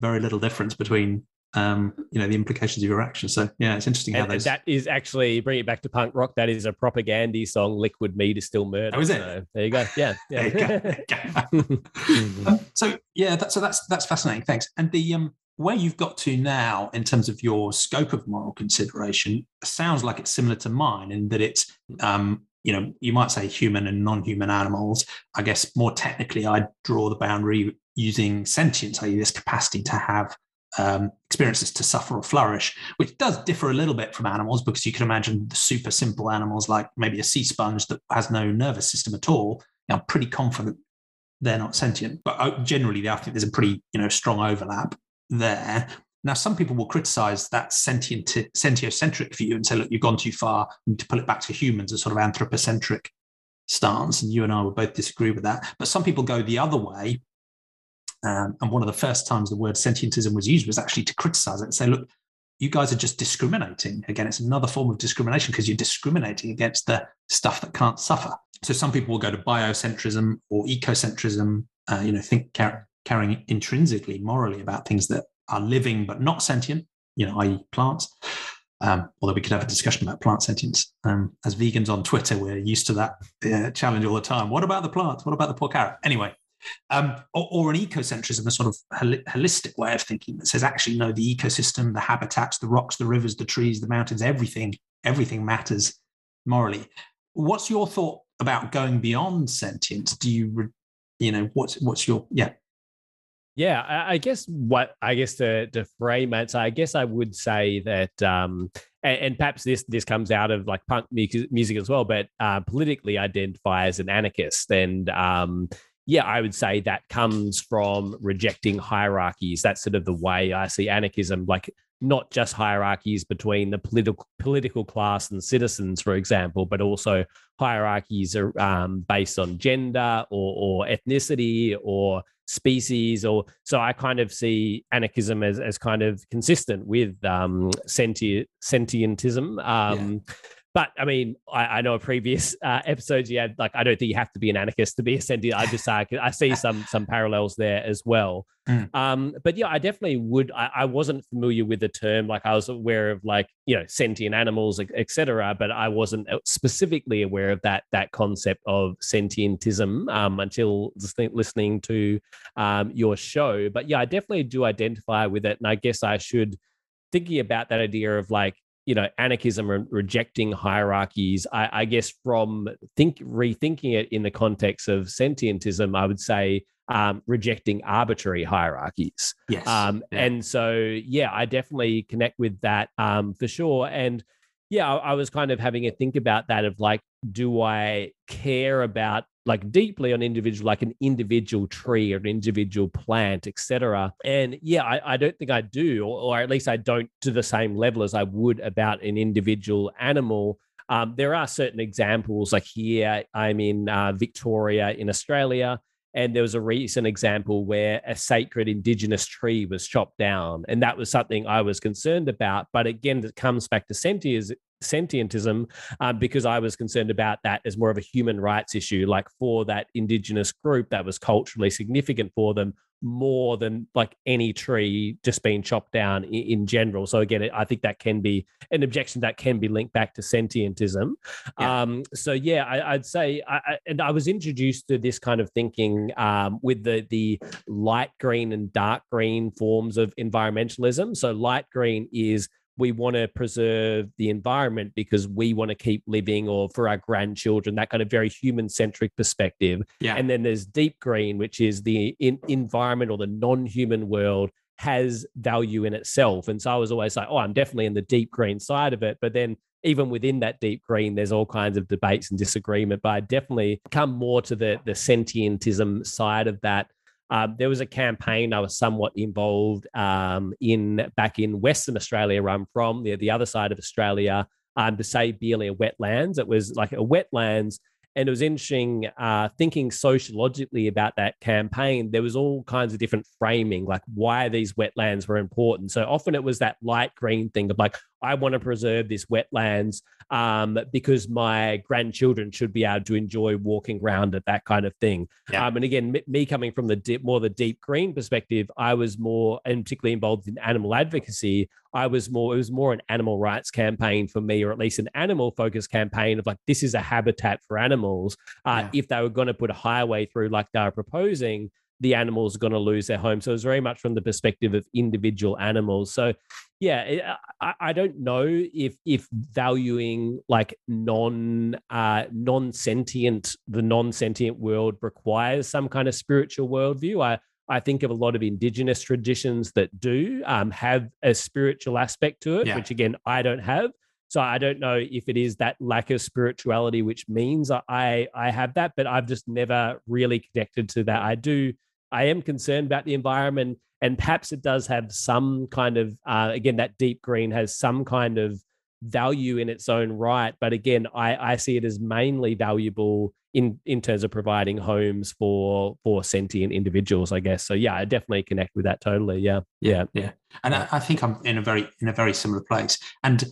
very little difference between um, you know the implications of your actions. So yeah, it's interesting how those. That is actually bring it back to punk rock. That is a Propagandhi song. Liquid meat is still murder. Oh, is it? So, there you go. Yeah, yeah. go. *laughs* um, so yeah, that, so that's that's fascinating. Thanks. And the um, where you've got to now in terms of your scope of moral consideration sounds like it's similar to mine in that it's um, you know you might say human and non-human animals. I guess more technically i draw the boundary using sentience i.e. this capacity to have um, experiences to suffer or flourish which does differ a little bit from animals because you can imagine the super simple animals like maybe a sea sponge that has no nervous system at all i'm pretty confident they're not sentient. But uh, generally i think there's a pretty you know strong overlap there. Now, some people will criticize that sentient, sentiocentric view and say, look, you've gone too far. You need to pull it back to humans, a sort of anthropocentric stance. And you and I would both disagree with that. But some people go the other way. Um, and one of the first times the word sentientism was used was actually to criticize it and say, look, you guys are just discriminating. Again, it's another form of discrimination because you're discriminating against the stuff that can't suffer. So some people will go to biocentrism or ecocentrism, uh, you know, think caring intrinsically morally about things that are living but not sentient, you know, i.e., plants. Um, although we could have a discussion about plant sentience. Um, as vegans on Twitter, we're used to that uh, challenge all the time. What about the plants? What about the poor carrot? Anyway, um, or, or, an ecocentrism, a sort of hol- holistic way of thinking that says actually, no, the ecosystem, the habitats, the rocks, the rivers, the trees, the mountains, everything, everything matters morally. What's your thought about going beyond sentience? Do you, re- you know, what's what's your yeah? Yeah, I, guess what I guess to to frame it, so I guess I would say that um, and, and, perhaps this this comes out of like punk music as well, but uh, politically identify as an anarchist. And um, yeah, I would say that comes from rejecting hierarchies. That's sort of the way I see anarchism, like not just hierarchies between the political political class and citizens, for example, but also hierarchies are um, based on gender or, or ethnicity or species or so i kind of see anarchism as, as kind of consistent with um senti- sentientism um yeah but I mean, I, I know previous *laughs* uh, episodes you had like I don't think you have to be an anarchist to be a sentient. I just uh, I see *laughs* some some parallels there as well. Mm. Um, but yeah, I definitely would. I, I, wasn't familiar with the term. Like I was aware of like you know sentient animals, etc. But I wasn't uh, specifically aware of that that concept of sentientism um, until listening to um, your show. But yeah, I definitely do identify with it, and I guess I should thinking about that idea of like you know anarchism and rejecting hierarchies. I, I, guess from think rethinking it in the context of sentientism i would say um, rejecting arbitrary hierarchies. Yes. Um, yeah. and so yeah i definitely connect with that um, for sure. And yeah I, I was kind of having a think about that of like do i care about like deeply on individual like an individual tree or an individual plant etc and yeah I, I, don't think i do or, or, at least i don't to the same level as i would about an individual animal. Um, there are certain examples like here i'm in uh, victoria in australia and there was a recent example where a sacred indigenous tree was chopped down and that was something i was concerned about. But again it comes back to sentience sentientism um, because I was concerned about that as more of a human rights issue, like for that indigenous group that was culturally significant for them more than like any tree just being chopped down in, in general. So again, I think that can be an objection that can be linked back to sentientism. Yeah. Um, so yeah, I, would say, I, I, and I was introduced to this kind of thinking um, with the the light green and dark green forms of environmentalism. So light green is we want to preserve the environment because we want to keep living or for our grandchildren that kind of very human centric perspective. Yeah. and then there's deep green which is the in- environment or the non-human world has value in itself. And so i was always like oh i'm definitely in the deep green side of it. But then even within that deep green there's all kinds of debates and disagreement. But i definitely come more to the the sentientism side of that um, there was a campaign I was somewhat involved um, in back in Western Australia, where I'm from, the, the other side of Australia, um, to say Beeliar wetlands. It was like a wetlands and it was interesting uh, thinking sociologically about that campaign. There was all kinds of different framing, like why these wetlands were important. So often it was that light green thing of like, I want to preserve this wetlands um, because my grandchildren should be able to enjoy walking around at that kind of thing. Yeah. Um, and again, me coming from the deep, more the deep green perspective, I was more, and particularly involved in animal advocacy. I was more, it was more an animal rights campaign for me, or at least an animal focused campaign of like, this is a habitat for animals. Uh, yeah. If they were going to put a highway through like they were proposing, the animals are going to lose their home. So it's very much from the perspective of individual animals. So yeah, I, I don't know if if valuing like non uh, non sentient the non sentient world requires some kind of spiritual worldview. I I think of a lot of indigenous traditions that do um, have a spiritual aspect to it, yeah. which again I don't have. So I don't know if it is that lack of spirituality which means I I have that, but I've just never really connected to that. I do I am concerned about the environment, and perhaps it does have some kind of uh, again that deep green has some kind of value in its own right. But again, I, I see it as mainly valuable in in terms of providing homes for for sentient individuals, I guess. So yeah, I definitely connect with that totally. Yeah, yeah, yeah. And I, I think I'm in a very in a very similar place. And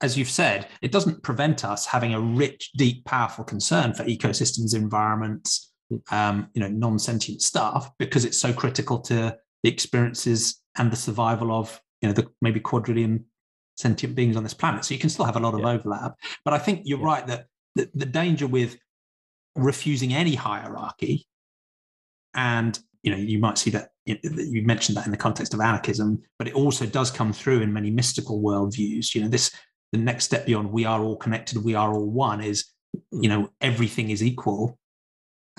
as you've said, it doesn't prevent us having a rich, deep, powerful concern for ecosystems, environments, um, you know, non-sentient stuff because it's so critical to the experiences and the survival of, you know, the maybe quadrillion sentient beings on this planet. So you can still have a lot of yeah. overlap. But I think you're yeah. right that the, the danger with refusing any hierarchy and you know you might see that you mentioned that in the context of anarchism but it also does come through in many mystical worldviews you know this the next step beyond we are all connected we are all one is you know everything is equal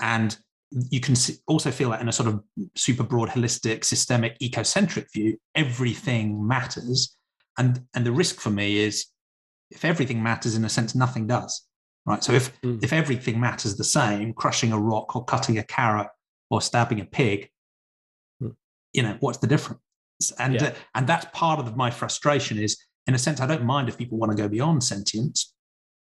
and you can also feel that in a sort of super broad, holistic, systemic, ecocentric view, everything matters. And, and the risk for me is if everything matters, in a sense, nothing does. Right. So if Mm. if everything matters the same, crushing a rock or cutting a carrot or stabbing a pig, Mm. you know, what's the difference? And Yeah. uh, and that's part of my frustration is, in a sense, I don't mind if people want to go beyond sentience,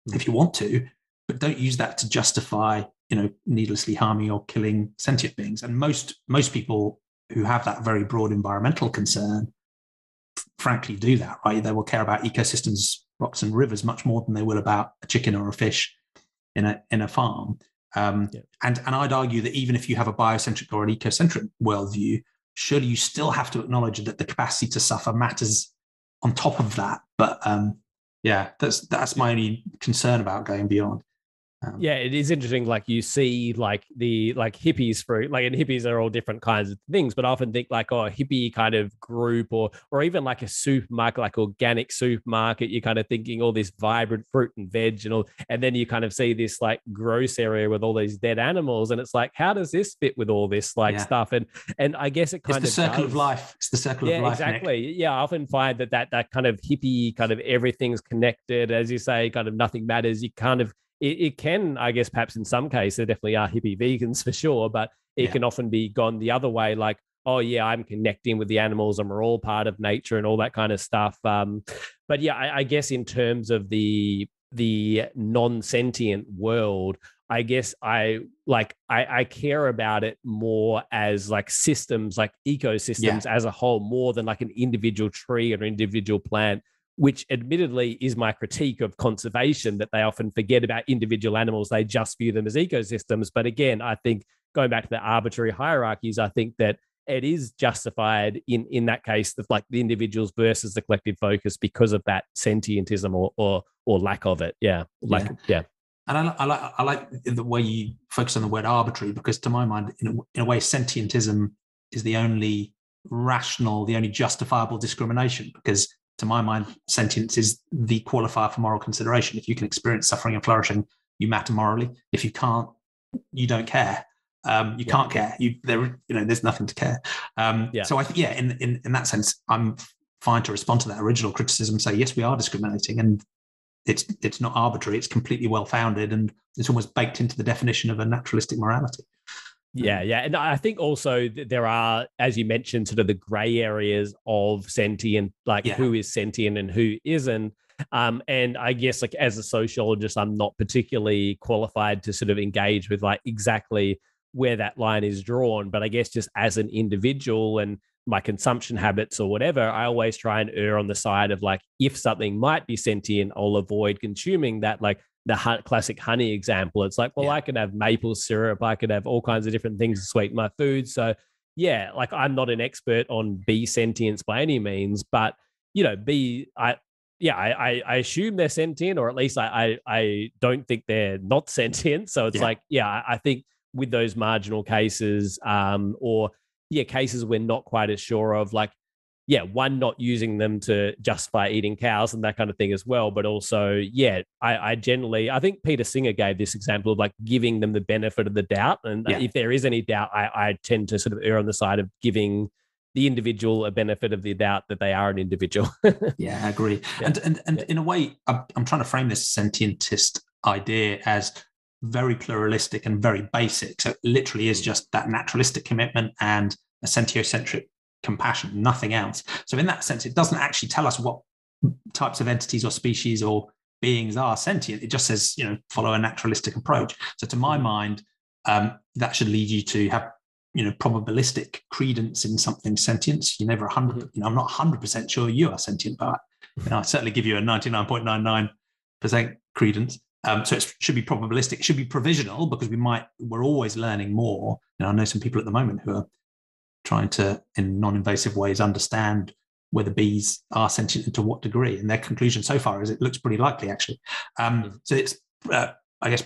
Mm. if you want to, but don't use that to justify, you know, needlessly harming or killing sentient beings. And most most people who have that very broad environmental concern, frankly, do that. Right? They will care about ecosystems, rocks, and rivers much more than they will about a chicken or a fish in a in a farm. Um, Yeah. And and I'd argue that even if you have a biocentric or an ecocentric worldview, surely you still have to acknowledge that the capacity to suffer matters on top of that. But um, yeah, that's that's my only concern about going beyond. Um, yeah it is interesting like you see like the like hippies for like and hippies are all different kinds of things but i often think like oh a hippie kind of group or or even like a supermarket like organic supermarket you're kind of thinking all this vibrant fruit and veg and all and then you kind of see this like gross area with all these dead animals and it's like how does this fit with all this like Yeah. stuff and and i guess it It's kind the of circle of life. It's the circle yeah, of life. Nick. exactly. Yeah, I often find that that that kind of hippie kind of everything's connected, as you say, kind of nothing matters. You kind of it, it can, I guess, perhaps in some cases, there definitely are hippie *laughs* vegans for sure, but it Yeah. can often be gone the other way, like. Oh yeah, I'm connecting with the animals, and we're all part of nature, and all that kind of stuff. Um, but yeah, I, I guess in terms of the the non-sentient world, I guess I like I, I care about it more as like systems, like ecosystems as a whole, more than like an individual tree or an individual plant. Which admittedly is my critique of conservation that they often forget about individual animals. They just view them as ecosystems. But again, I think going back to the arbitrary hierarchies, I think that it is justified in in that case of like the individuals versus the collective focus because of that sentientism or or or lack of it. Yeah, like yeah. And I, I like I like the way you focus on the word arbitrary because, to my mind, in a, in a way, sentientism is the only rational, the only justifiable discrimination. Because, to my mind, sentience is the qualifier for moral consideration. If you can experience suffering and flourishing, you matter morally. If you can't, you don't care. Um, you Yeah. can't care. You there, you know, there's nothing to care. Um, Yeah. So I think, yeah, in, in in that sense, I'm fine to respond to that original criticism. Say, yes, we are discriminating, and it's it's not arbitrary. It's completely well founded, and it's almost baked into the definition of a naturalistic morality. Yeah, yeah. And I think also th- there are, as you mentioned, sort of the gray areas of sentient, like Yeah. who is sentient and who isn't. Um, and I guess like as a sociologist, I'm not particularly qualified to sort of engage with like exactly where that line is drawn. But I guess just as an individual and my consumption habits or whatever, I always try and err on the side of like if something might be sentient, I'll avoid consuming that. Like the hu- classic honey example. It's like, well, Yeah. I could have maple syrup, I could have all kinds of different things to sweeten my food. So, yeah, like I'm not an expert on bee sentience by any means, but you know, bee, I, yeah, I, I, I assume they're sentient, or at least I, I, I don't think they're not *laughs* sentient. So it's Yeah. like, yeah, I, I think with those marginal cases, um, or yeah, cases we're not quite as sure of, like yeah, one not using them to justify eating cows and that kind of thing as well. But also, yeah, I, I generally, I think Peter Singer gave this example of like giving them the benefit of the doubt. And Yeah. if there is any doubt, I, I tend to sort of err on the side of giving the individual a benefit of the doubt that they are an individual. *laughs* Yeah, I agree. Yeah. And and and Yeah. in a way, I'm, I'm trying to frame this sentientist idea as very pluralistic and very basic. So it literally is Mm. just that naturalistic commitment and a sentiocentric compassion, nothing else. So in that sense, it doesn't actually tell us what types of entities or species or beings are sentient. It just says, you know, follow a naturalistic approach. So to my mind, um, that should lead you to have you know probabilistic credence in something sentience you're never 100 you know i'm not 100% sure you are sentient but you know, i certainly give you a 99.99% credence um, so it should be probabilistic it should be provisional because we might we're always learning more you know i know some people at the moment who are trying to in non-invasive ways understand whether bees are sentient and to what degree. And their conclusion so far is it looks pretty likely actually. Um, Mhm. so it's uh, i guess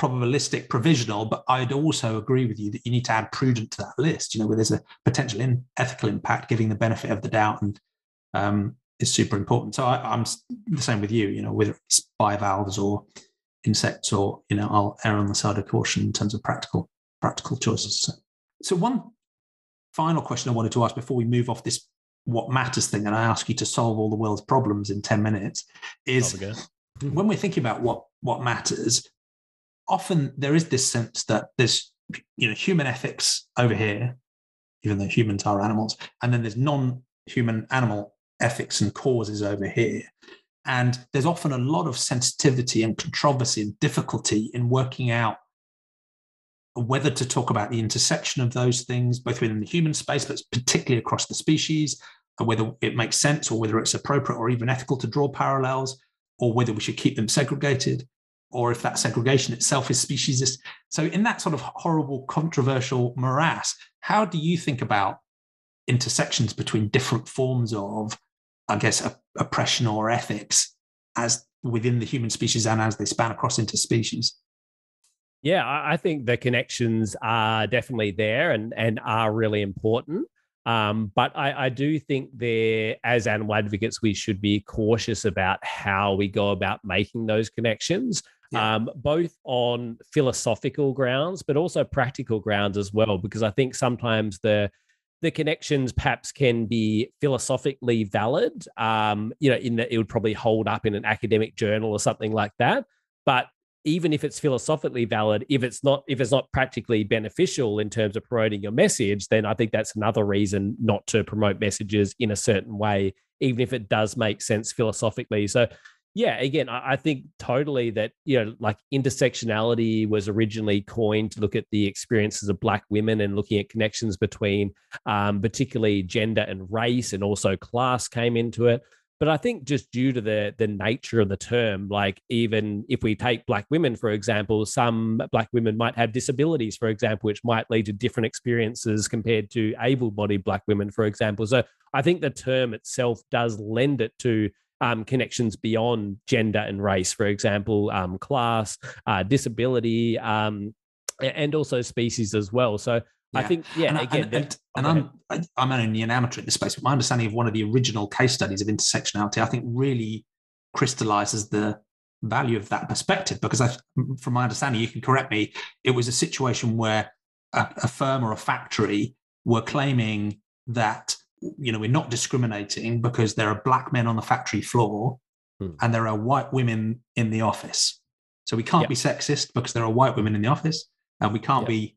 probabilistic provisional but i'd also agree with you that you need to add prudent to that list you know where there's a potential in ethical impact giving the benefit of the doubt and um, is super important. So I, i'm the same with you you know whether it's bivalves or insects or you know i'll err on the side of caution in terms of practical practical choices so, so one final question i wanted to ask before we move off this what matters thing and i ask you to solve all the world's problems in 10 minutes is mm-hmm. when we're thinking about what what matters, often there is this sense that there's you know human ethics over here, even though humans are animals, and then there's non-human animal ethics and causes over here. And there's often a lot of sensitivity and controversy and difficulty in working out whether to talk about the intersection of those things, both within the human space, but particularly across the species, whether it makes sense or whether it's appropriate or even ethical to draw parallels, or whether we should keep them segregated, or if that segregation itself is speciesist. So, in that sort of horrible, controversial morass, how do you think about intersections between different forms of, I guess, oppression or ethics as within the human species and as they span across into species? Yeah, I think the connections are definitely there and, and are really important. Um, but I, I, do think there, as animal advocates, we should be cautious about how we go about making those connections, yeah. um, both on philosophical grounds, but also practical grounds as well. Because I think sometimes the the connections perhaps can be philosophically valid. Um, you know, in that it would probably hold up in an academic journal or something like that. But even if it's philosophically valid, if it's not if it's not practically beneficial in terms of promoting your message, then I think that's another reason not to promote messages in a certain way, even if it does make sense philosophically. So yeah, again, I, think totally that, you know, like intersectionality was originally coined to look at the experiences of Black women and looking at connections between um, particularly gender and race and also class came into it. But I think just due to the the nature of the term, like even if we take black women, for example, some black women might have disabilities, for example, which might lead to different experiences compared to able-bodied black women, for example. So I think the term itself does lend it to um, connections beyond gender and race, for example, um, class, uh, disability, um, and also species as well. So yeah. I think, yeah, and, again, and, and, and I'm I'm only an amateur in this space, but my understanding of one of the original case studies of intersectionality, I think, really crystallizes the value of that perspective. Because I, from my understanding, you can correct me, it was a situation where a, a firm or a factory were claiming that you know we're not discriminating because there are black men on the factory floor hmm. and there are white women in the office so we can't yep. be sexist because there are white women in the office and we can't yep. be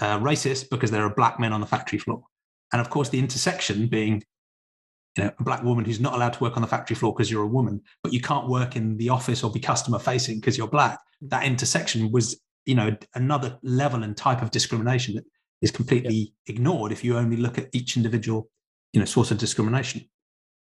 uh, racist because there are black men on the factory floor and of course the intersection being you know a black woman who's not allowed to work on the factory floor because you're a woman but you can't work in the office or be customer facing because you're black that intersection was you know another level and type of discrimination that is completely yep. ignored if you only look at each individual, you know, source of discrimination.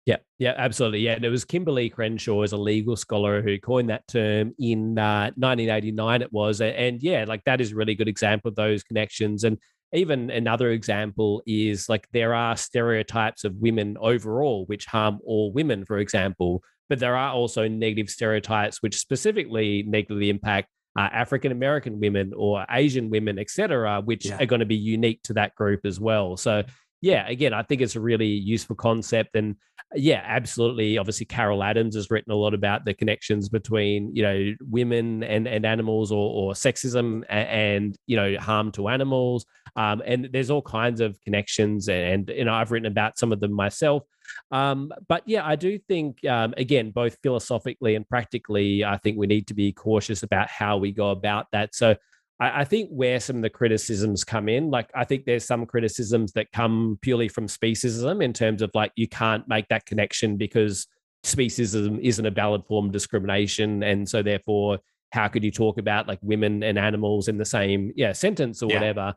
Yeah, yeah, absolutely. Yeah, and it was Kimberlé Crenshaw as a legal scholar who coined that term in uh, 1989. It was, and yeah, like that is a really good example of those connections. And even another example is like there are stereotypes of women overall which harm all women, for example, but there are also negative stereotypes which specifically negatively impact uh, African American women or Asian women, etc., which yeah. are going to be unique to that group as well. So, yeah, again, I think it's a really useful concept, and yeah, absolutely. Obviously, Carol Adams has written a lot about the connections between you know women and and animals, or, or sexism and, and, you know harm to animals. Um, and there's all kinds of connections, and, and you know I've written about some of them myself. Um, but yeah, I do think, um, again, both philosophically and practically, I think we need to be cautious about how we go about that. So I, I think where some of the criticisms come in, like I think there's some criticisms that come purely from speciesism in terms of like you can't make that connection because speciesism isn't a valid form of discrimination. And so therefore, how could you talk about like women and animals in the same yeah sentence or yeah. whatever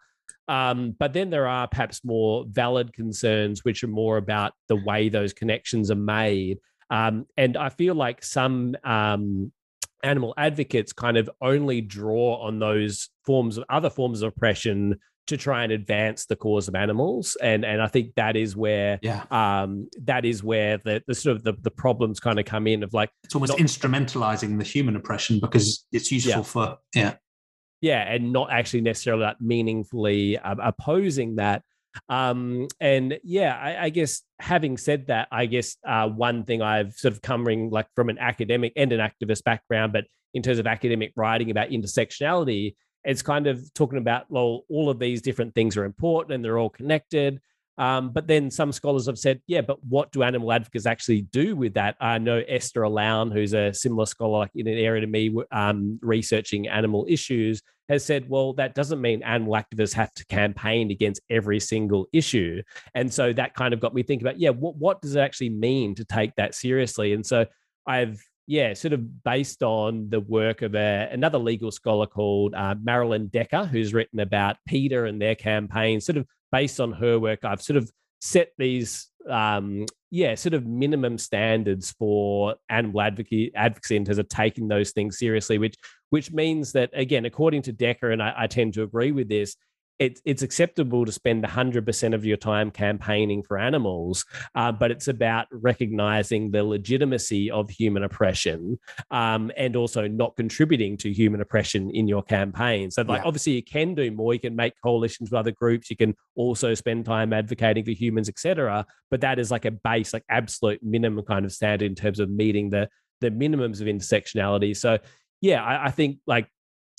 um, but then there are perhaps more valid concerns, which are more about the way those connections are made. Um, and I feel like some um, animal advocates kind of only draw on those forms of other forms of oppression to try and advance the cause of animals and and I think that is where yeah um that is where the, the sort of the, the problems kind of come in of like it's almost not, instrumentalizing the human oppression because it's useful yeah. for yeah yeah, and not actually necessarily that meaningfully uh, opposing that. Um, and yeah, I, I, guess having said that, I guess uh, one thing I've sort of coming like from an academic and an activist background, but in terms of academic writing about intersectionality, it's kind of talking about well, all of these different things are important and they're all connected. Um, but then some scholars have said, yeah, but what do animal advocates actually do with that? I know Esther Alloun, who's a similar scholar like in an area to me, um, researching animal issues, has said, well, that doesn't mean animal activists have to campaign against every single issue. And so that kind of got me thinking about, yeah, what, what does it actually mean to take that seriously? And so I've yeah, sort of based on the work of a, another legal scholar called uh, Marilyn Deckha, who's written about PETA and their campaign, sort of based on her work, I've sort of set these, um, yeah, sort of minimum standards for animal advocacy, advocacy in terms of taking those things seriously, which which means that again, according to Deckha, and I, I tend to agree with this, it's it's acceptable to spend 100% of your time campaigning for animals, uh, but it's about recognizing the legitimacy of human oppression um, and also not contributing to human oppression in your campaign. So, like, yeah. obviously, you can do more. You can make coalitions with other groups. You can also spend time advocating for humans, etc. But that is like a base, like absolute minimum kind of standard in terms of meeting the the minimums of intersectionality. So, yeah, I, I think like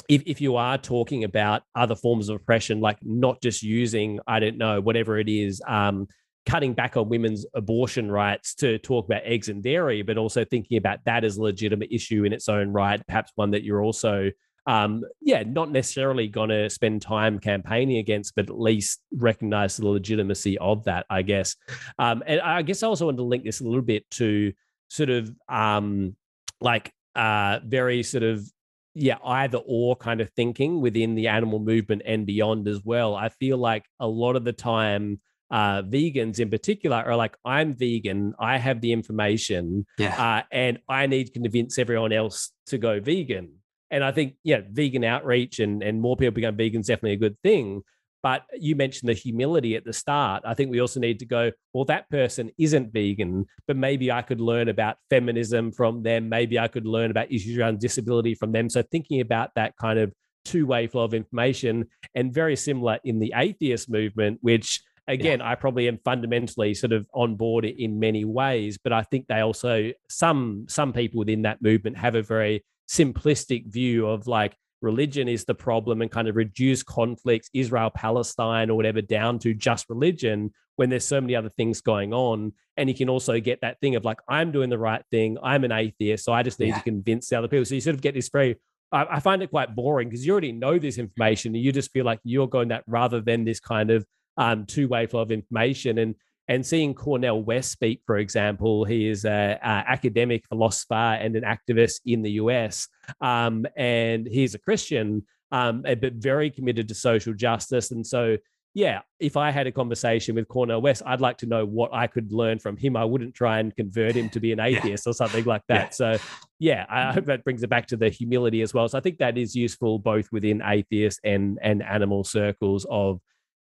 if, if you are talking about other forms of oppression, like not just using, I don't know, whatever it is, um, cutting back on women's abortion rights to talk about eggs and dairy, but also thinking about that as a legitimate issue in its own right, perhaps one that you're also, um, yeah, not necessarily going to spend time campaigning against, but at least recognize the legitimacy of that, I guess. Um, and I guess I also want to link this a little bit to sort of um, like uh, very sort of yeah, either or kind of thinking within the animal movement and beyond as well. I feel like a lot of the time, uh, vegans in particular are like, I'm vegan, I have the information, yeah. uh, and I need to convince everyone else to go vegan. And I think, yeah, vegan outreach and, and more people become vegan is definitely a good thing. But you mentioned the humility at the start. I think we also need to go, well, that person isn't vegan, but maybe I could learn about feminism from them. Maybe I could learn about issues around disability from them. So thinking about that kind of two way flow of information and very similar in the atheist movement, which again yeah. i probably am fundamentally sort of on board in many ways but i think they also some some people within that movement have a very simplistic view of like religion is the problem and kind of reduce conflicts, Israel, Palestine, or whatever, down to just religion when there's so many other things going on. And you can also get that thing of like, I'm doing the right thing. I'm an atheist. So I just need yeah. to convince the other people. So you sort of get this very, I, I find it quite boring because you already know this information and you just feel like you're going that rather than this kind of um, two way flow of information. And and seeing Cornel West speak, for example, he is an academic philosopher and an activist in the US, um, and he's a Christian, um, but very committed to social justice. And so, yeah, if I had a conversation with Cornel West, I'd like to know what I could learn from him. I wouldn't try and convert him to be an *laughs* atheist yeah. or something like that. Yeah. So, yeah, I hope that brings it back to the humility as well. So I think that is useful both within atheist and and animal circles of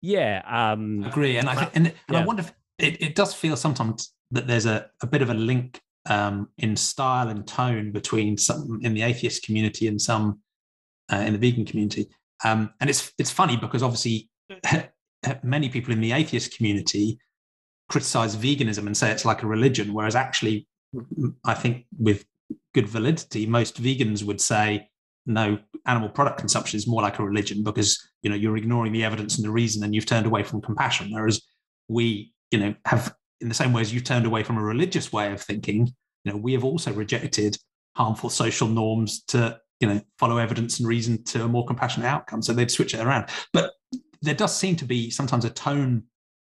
yeah um agree and i think and, and yeah. i wonder if it, it does feel sometimes that there's a, a bit of a link um, in style and tone between some in the atheist community and some uh, in the vegan community. Um, and it's it's funny because obviously *laughs* many people in the atheist community criticize veganism and say it's like a religion, whereas actually, I think with good validity, most vegans would say no, animal product consumption is more like a religion because you know you're ignoring the evidence and the reason, and you've turned away from compassion. Whereas we you know, have in the same way as you turned away from a religious way of thinking, you know, we have also rejected harmful social norms to, you know, follow evidence and reason to a more compassionate outcome. So they'd switch it around. But there does seem to be sometimes a tone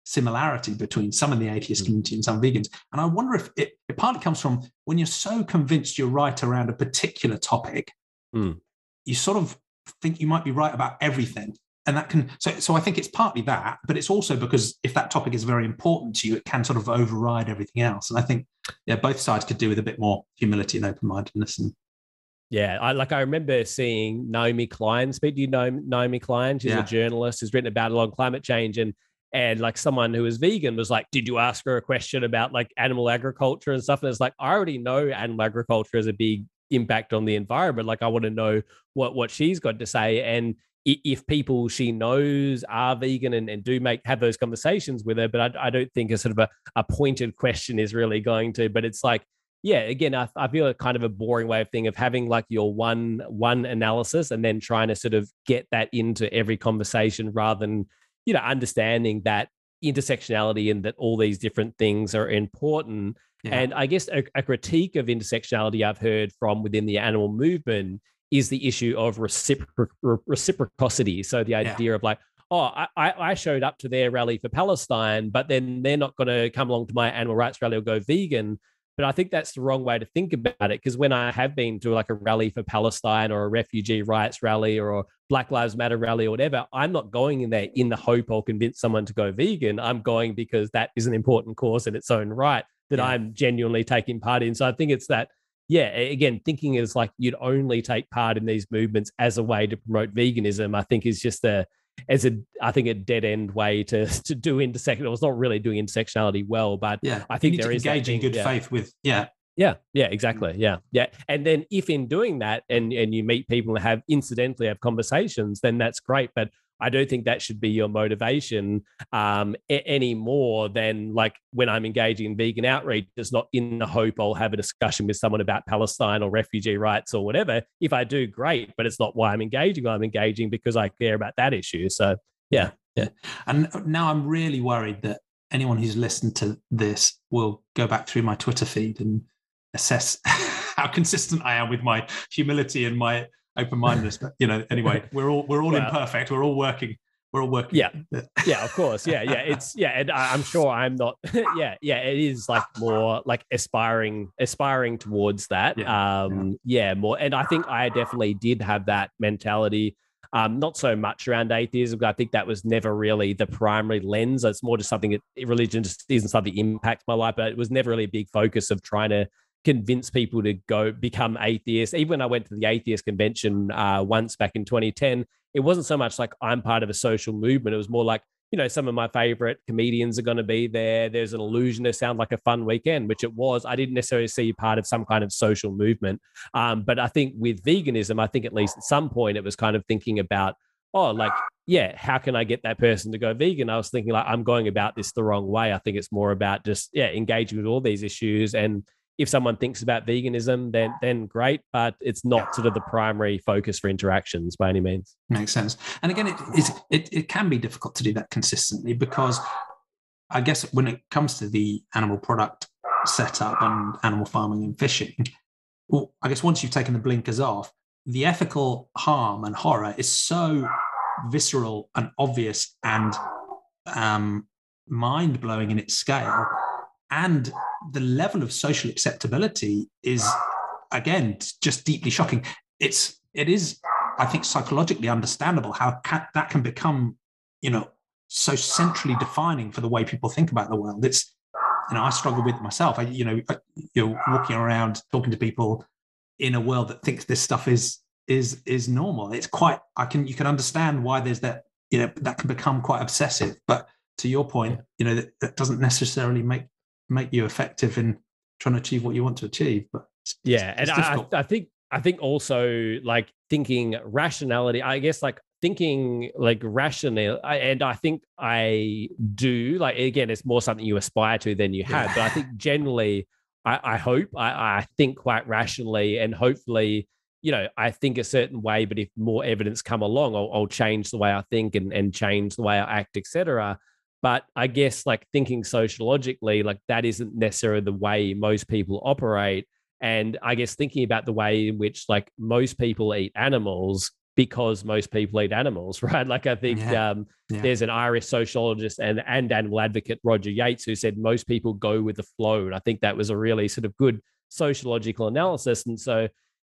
similarity between some in the atheist mm. community and some vegans. And I wonder if it, it partly comes from when you're so convinced you're right around a particular topic, mm. you sort of think you might be right about everything and that can so so i think it's partly that but it's also because if that topic is very important to you it can sort of override everything else and i think yeah both sides could do with a bit more humility and open-mindedness and yeah, I like I remember seeing Naomi Klein speak. Do you know Naomi Klein? She's yeah. a journalist who's written about a lot of climate change and and like someone who is vegan was like, Did you ask her a question about like animal agriculture and stuff? And it's like, I already know animal agriculture has a big impact on the environment. Like I want to know what what she's got to say. And if people she knows are vegan and, and do make have those conversations with her but I, I don't think a sort of a, a pointed question is really going to but it's like yeah again I, I feel a kind of a boring way of thing of having like your one one analysis and then trying to sort of get that into every conversation rather than you know understanding that intersectionality and that all these different things are important. Yeah. And I guess a, a, critique of intersectionality I've heard from within the animal movement is the issue of recipro- reciprocity. So the idea yeah. of like, oh, I, I showed up to their rally for Palestine, but then they're not going to come along to my animal rights rally or go vegan. But I think that's the wrong way to think about it because when I have been to like a rally for Palestine or a refugee rights rally or a Black Lives Matter rally or whatever, I'm not going in there in the hope I'll convince someone to go vegan. I'm going because that is an important cause in its own right that yeah. I'm genuinely taking part in. So I think it's that, yeah, again, thinking is like you'd only take part in these movements as a way to promote veganism, I think is just a, as a I think a dead end way to *laughs* to do intersection. It's not really doing intersectionality well, but yeah, I think there is engaging in good yeah. faith with yeah. Yeah, yeah, exactly. Mm. Yeah, yeah. And then if in doing that and and you meet people and have incidentally have conversations, then that's great. But I don't think that should be your motivation um, a- any more than like when I'm engaging in vegan outreach, it's not in the hope I'll have a discussion with someone about Palestine or refugee rights or whatever. If I do, great, but it's not why I'm engaging. I'm engaging because I care about that issue. So, yeah. Yeah. And now I'm really worried that anyone who's listened to this will go back through my Twitter feed and assess *laughs* how consistent I am with my humility and my open-mindedness. But you know, anyway, *laughs* we're all we're all well, imperfect. We're all working. We're all working. Yeah, *laughs* yeah, of course. Yeah, yeah. It's yeah, and I'm sure I'm not. *laughs* yeah, yeah. It is like more like aspiring, aspiring towards that. Yeah, um, yeah. yeah, more. And I think I definitely did have that mentality. Um, not so much around atheism. I think that was never really the primary lens. It's more just something that religion just isn't something that impacts my life, but it was never really a big focus of trying to convince people to go become atheists. Even when I went to the atheist convention uh, once back in 2010, it wasn't so much like I'm part of a social movement. It was more like, you know, some of my favorite comedians are going to be there. There's an illusion to sound like a fun weekend, which it was. I didn't necessarily see part of some kind of social movement. Um, but I think with veganism, I think at least at some point it was kind of thinking about, oh, like, yeah, how can I get that person to go vegan? I was thinking like, I'm going about this the wrong way. I think it's more about just, yeah, engaging with all these issues and, if someone thinks about veganism, then then great, but it's not sort of the primary focus for interactions by any means. Makes sense. And again, it it, it can be difficult to do that consistently because I guess when it comes to the animal product setup and animal farming and fishing, well, I guess once you've taken the blinkers off, the ethical harm and horror is so visceral and obvious and um, mind blowing in its scale and the level of social acceptability is again just deeply shocking. It's it is i think psychologically understandable how can, that can become you know so centrally defining for the way people think about the world. It's you know i struggle with myself. I you know you're walking around talking to people in a world that thinks this stuff is is is normal. It's quite i can you can understand why there's that you know that can become quite obsessive. But to your point you know that, that doesn't necessarily make make you effective in trying to achieve what you want to achieve. But it's, yeah, it's, and I, I think I think also like thinking rationality. I guess like thinking like rational, and I think I do. Like again, it's more something you aspire to than you have. Yeah. But I think generally, I, I hope I, I think quite rationally, and hopefully you know, I think a certain way, but if more evidence come along, I'll, I'll change the way I think and, and change the way I act, etc. But I guess like thinking sociologically, like that isn't necessarily the way most people operate. And I guess thinking about the way in which like most people eat animals because most people eat animals, *laughs* right? Like I think yeah. Um, yeah. there's an Irish sociologist and, and animal advocate, Roger Yates, who said most people go with the flow. And I think that was a really sort of good sociological analysis. And so,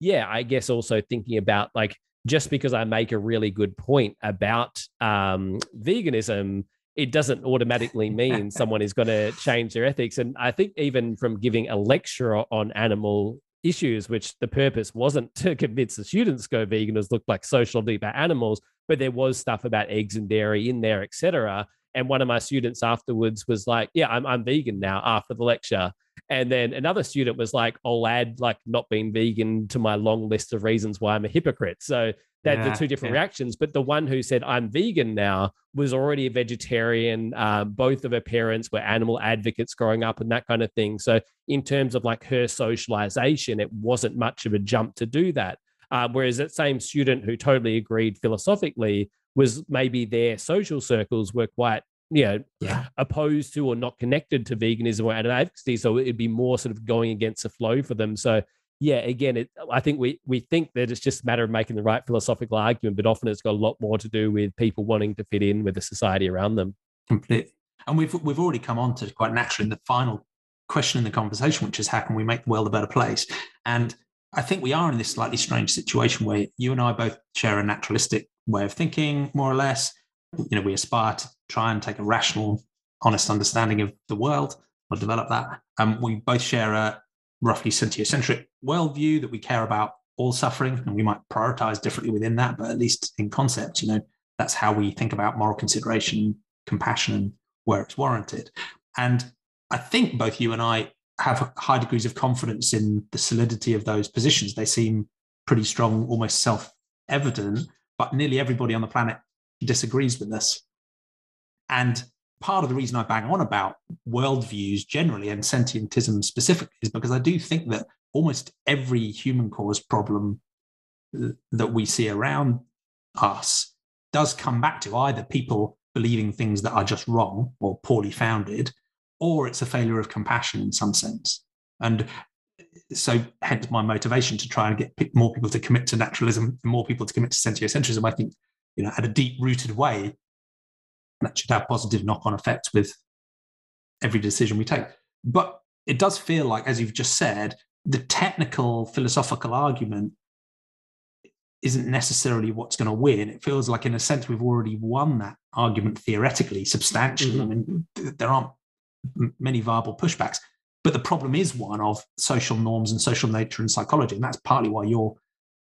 yeah, I guess also thinking about like just because I make a really good point about um, veganism it doesn't automatically mean *laughs* someone is going to change their ethics. And I think even from giving a lecture on animal issues, which the purpose wasn't to *laughs* convince the students go vegan, as looked like social about animals, but there was stuff about eggs and dairy in there, etc. And one of my students afterwards was like, "Yeah, I'm I'm vegan now." After the lecture, and then another student was like, I'll add like not being vegan to my long list of reasons why I'm a hypocrite. So that yeah, the two different yeah. reactions. But the one who said, I'm vegan now was already a vegetarian. Uh, both of her parents were animal advocates growing up and that kind of thing. So in terms of like her socialization, it wasn't much of a jump to do that. Uh, whereas that same student who totally agreed philosophically was maybe their social circles were quite you know, yeah. opposed to or not connected to veganism or animal advocacy. So it'd be more sort of going against the flow for them. So yeah, again, it, I think we we think that it's just a matter of making the right philosophical argument, but often it's got a lot more to do with people wanting to fit in with the society around them. Completely. And we've we've already come on to quite naturally in the final question in the conversation, which is how can we make the world a better place? And I think we are in this slightly strange situation where you and I both share a naturalistic way of thinking, more or less. You know, we aspire to try and take a rational, honest understanding of the world or develop that. Um, we both share a roughly sentiocentric worldview that we care about all suffering, and we might prioritize differently within that, but at least in concept, you know, that's how we think about moral consideration, compassion, and where it's warranted. And I think both you and I have high degrees of confidence in the solidity of those positions. They seem pretty strong, almost self evident, but nearly everybody on the planet disagrees with us. And part of the reason I bang on about worldviews generally and sentientism specifically is because I do think that almost every human caused problem that we see around us does come back to either people believing things that are just wrong or poorly founded, or it's a failure of compassion in some sense. And so, hence my motivation to try and get more people to commit to naturalism and more people to commit to sentiocentrism. I think, you know, at a deep rooted way, that should have positive knock on effects with every decision we take. But it does feel like, as you've just said, the technical philosophical argument isn't necessarily what's going to win. It feels like, in a sense, we've already won that argument theoretically, substantially. Mm-hmm. I mean, there aren't many viable pushbacks. But the problem is one of social norms and social nature and psychology. And that's partly why your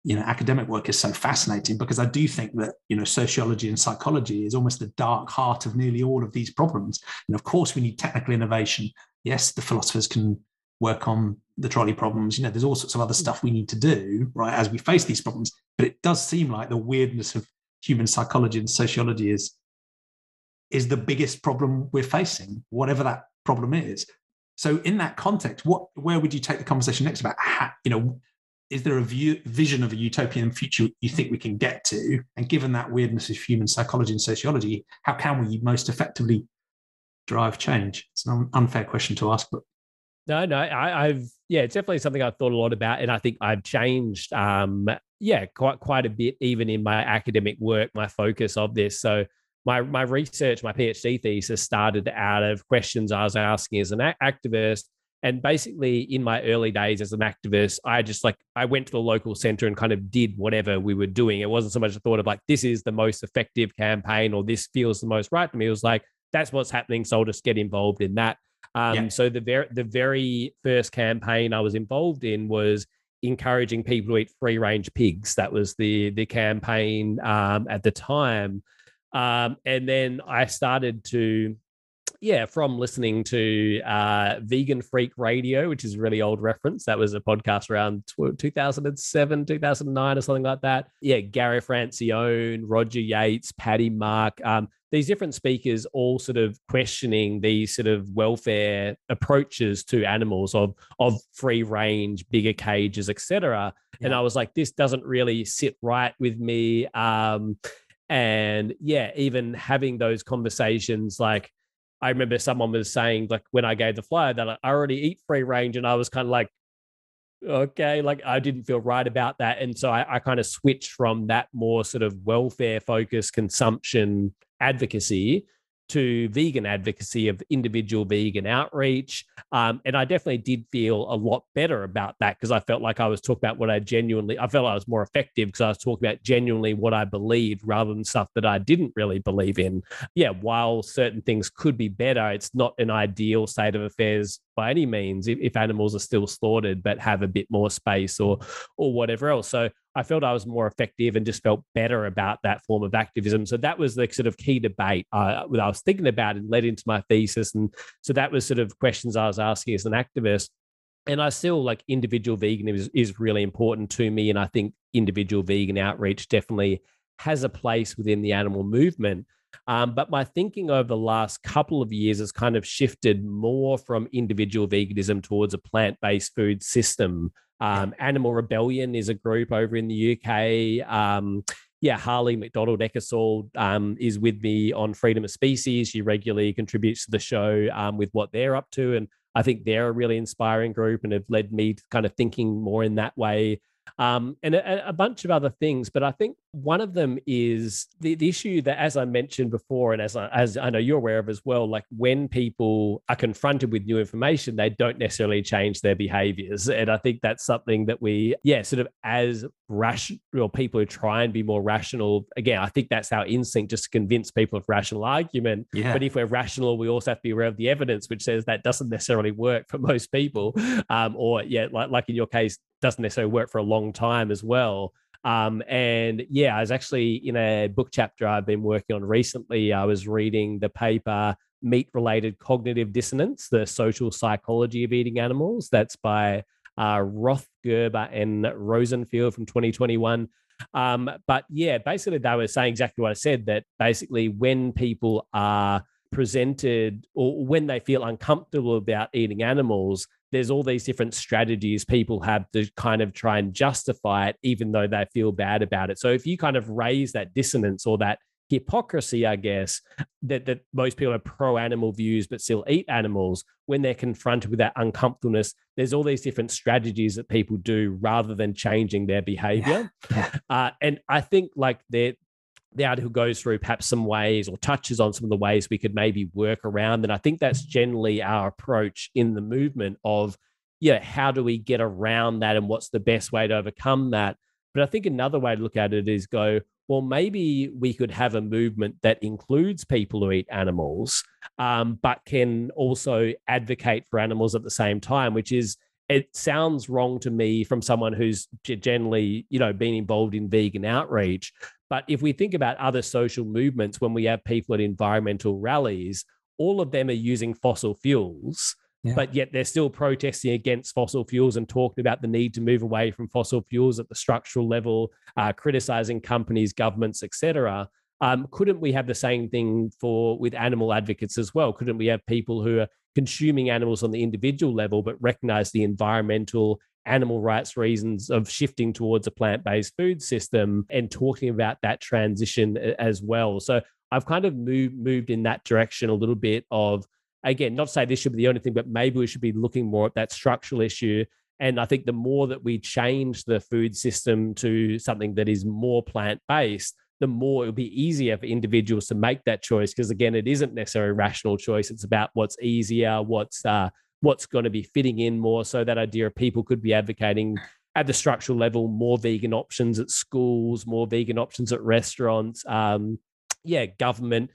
you know academic work is so fascinating because I do think that you know sociology and psychology is almost the dark heart of nearly all of these problems. And of course, we need technical innovation. Yes, the philosophers can work on the trolley problems. You know, there's all sorts of other mm. stuff we need to do, right, as we face these problems. But it does seem like the weirdness of human psychology and sociology is is the biggest problem we're facing, whatever that problem is. So, in that context, what where would you take the conversation next about how, you know, is there a view, vision of a utopian future you think we can get to? And given that weirdness of human psychology and sociology, how can we most effectively drive change? It's an unfair question to ask, but no, no, I, have yeah, it's definitely something I've thought a lot about, and I think I've changed, um, yeah, quite quite a bit, even in my academic work, my focus of this. So my my research, my PhD thesis started out of questions I was asking as an activist, and basically in my early days as an activist, I just like I went to the local center and kind of did whatever we were doing. It wasn't so much a thought of like this is the most effective campaign or this feels the most right to me. It was like that's what's happening, so I'll just get involved in that. Um, yeah. So the very the very first campaign I was involved in was encouraging people to eat free range pigs. That was the the campaign um, at the time, um, and then I started to. Yeah, from listening to uh, Vegan Freak Radio, which is a really old reference. That was a podcast around 2007, 2009, or something like that. Yeah, Gary Francione, Roger Yates, Patty Mark. Um, these different speakers all sort of questioning these sort of welfare approaches to animals of of free range bigger cages etc yeah. and i was like this doesn't really sit right with me um and yeah even having those conversations like i remember someone was saying like when i gave the flyer that i already eat free range and i was kind of like okay like i didn't feel right about that and so i, I kind of switched from that more sort of welfare focused consumption advocacy to vegan advocacy of individual vegan outreach. Um, and I definitely did feel a lot better about that because I felt like I was talking about what I genuinely, I felt I was more effective because I was talking about genuinely what I believed rather than stuff that I didn't really believe in. Yeah, while certain things could be better, it's not an ideal state of affairs by any means if, if animals are still slaughtered but have a bit more space or or whatever else. So I felt I was more effective and just felt better about that form of activism. So that was the sort of key debate uh, that I was thinking about and led into my thesis. And so that was sort of questions I was asking as an activist. And I still like individual vegan is, is really important to me. And I think individual vegan outreach definitely has a place within the animal movement. Um, but my thinking over the last couple of years has kind of shifted more from individual veganism towards a plant based food system. Um, Animal Rebellion is a group over in the UK. Um, yeah, Harley McDonald Eckersall um, is with me on Freedom of Species. She regularly contributes to the show um, with what they're up to. And I think they're a really inspiring group and have led me to kind of thinking more in that way um, and a, a, bunch of other things. But I think one of them is the, the issue that, as I mentioned before, and as I, as I know you're aware of as well, like when people are confronted with new information, they don't necessarily change their behaviors. And I think that's something that we, yeah, sort of as rational people who try and be more rational, again, I think that's our instinct just to convince people of rational argument. Yeah. But if we're rational, we also have to be aware of the evidence, which says that doesn't necessarily work for most people. Um, or, yeah, like, like in your case, doesn't necessarily work for a long time as well. Um, and yeah, I was actually in a book chapter I've been working on recently. I was reading the paper Meat Related Cognitive Dissonance, the social psychology of eating animals. That's by uh, Roth, Gerber, and Rosenfeld from 2021. Um, but yeah, basically, they were saying exactly what I said that basically, when people are presented or when they feel uncomfortable about eating animals, there's all these different strategies people have to kind of try and justify it, even though they feel bad about it. So if you kind of raise that dissonance or that hypocrisy, I guess, that, that most people are pro animal views but still eat animals, when they're confronted with that uncomfortableness, there's all these different strategies that people do rather than changing their behavior. Yeah. *laughs* Uh, and I think like there, the article goes through perhaps some ways or touches on some of the ways we could maybe work around. And I think that's generally our approach in the movement of, yeah, how do we get around that and what's the best way to overcome that? But I think another way to look at it is go, well, maybe we could have a movement that includes people who eat animals, um, but can also advocate for animals at the same time, which is it sounds wrong to me from someone who's generally, you know, been involved in vegan outreach. But if we think about other social movements, when we have people at environmental rallies, all of them are using fossil fuels. Yeah. But yet they're still protesting against fossil fuels and talking about the need to move away from fossil fuels at the structural level, uh, criticizing companies, governments, etc. Um, couldn't we have the same thing for with animal advocates as well? Couldn't we have people who are consuming animals on the individual level, but recognize the environmental animal rights reasons of shifting towards a plant based food system and talking about that transition as well. So I've kind of moved, moved in that direction a little bit of, again, not to say this should be the only thing, but maybe we should be looking more at that structural issue. And I think the more that we change the food system to something that is more plant based, the more it'll be easier for individuals to make that choice. Because again, it isn't necessarily a rational choice. It's about what's easier, what's uh, what's going to be fitting in more. So that idea of people could be advocating at the structural level more vegan options at schools, more vegan options at restaurants. Um, yeah, government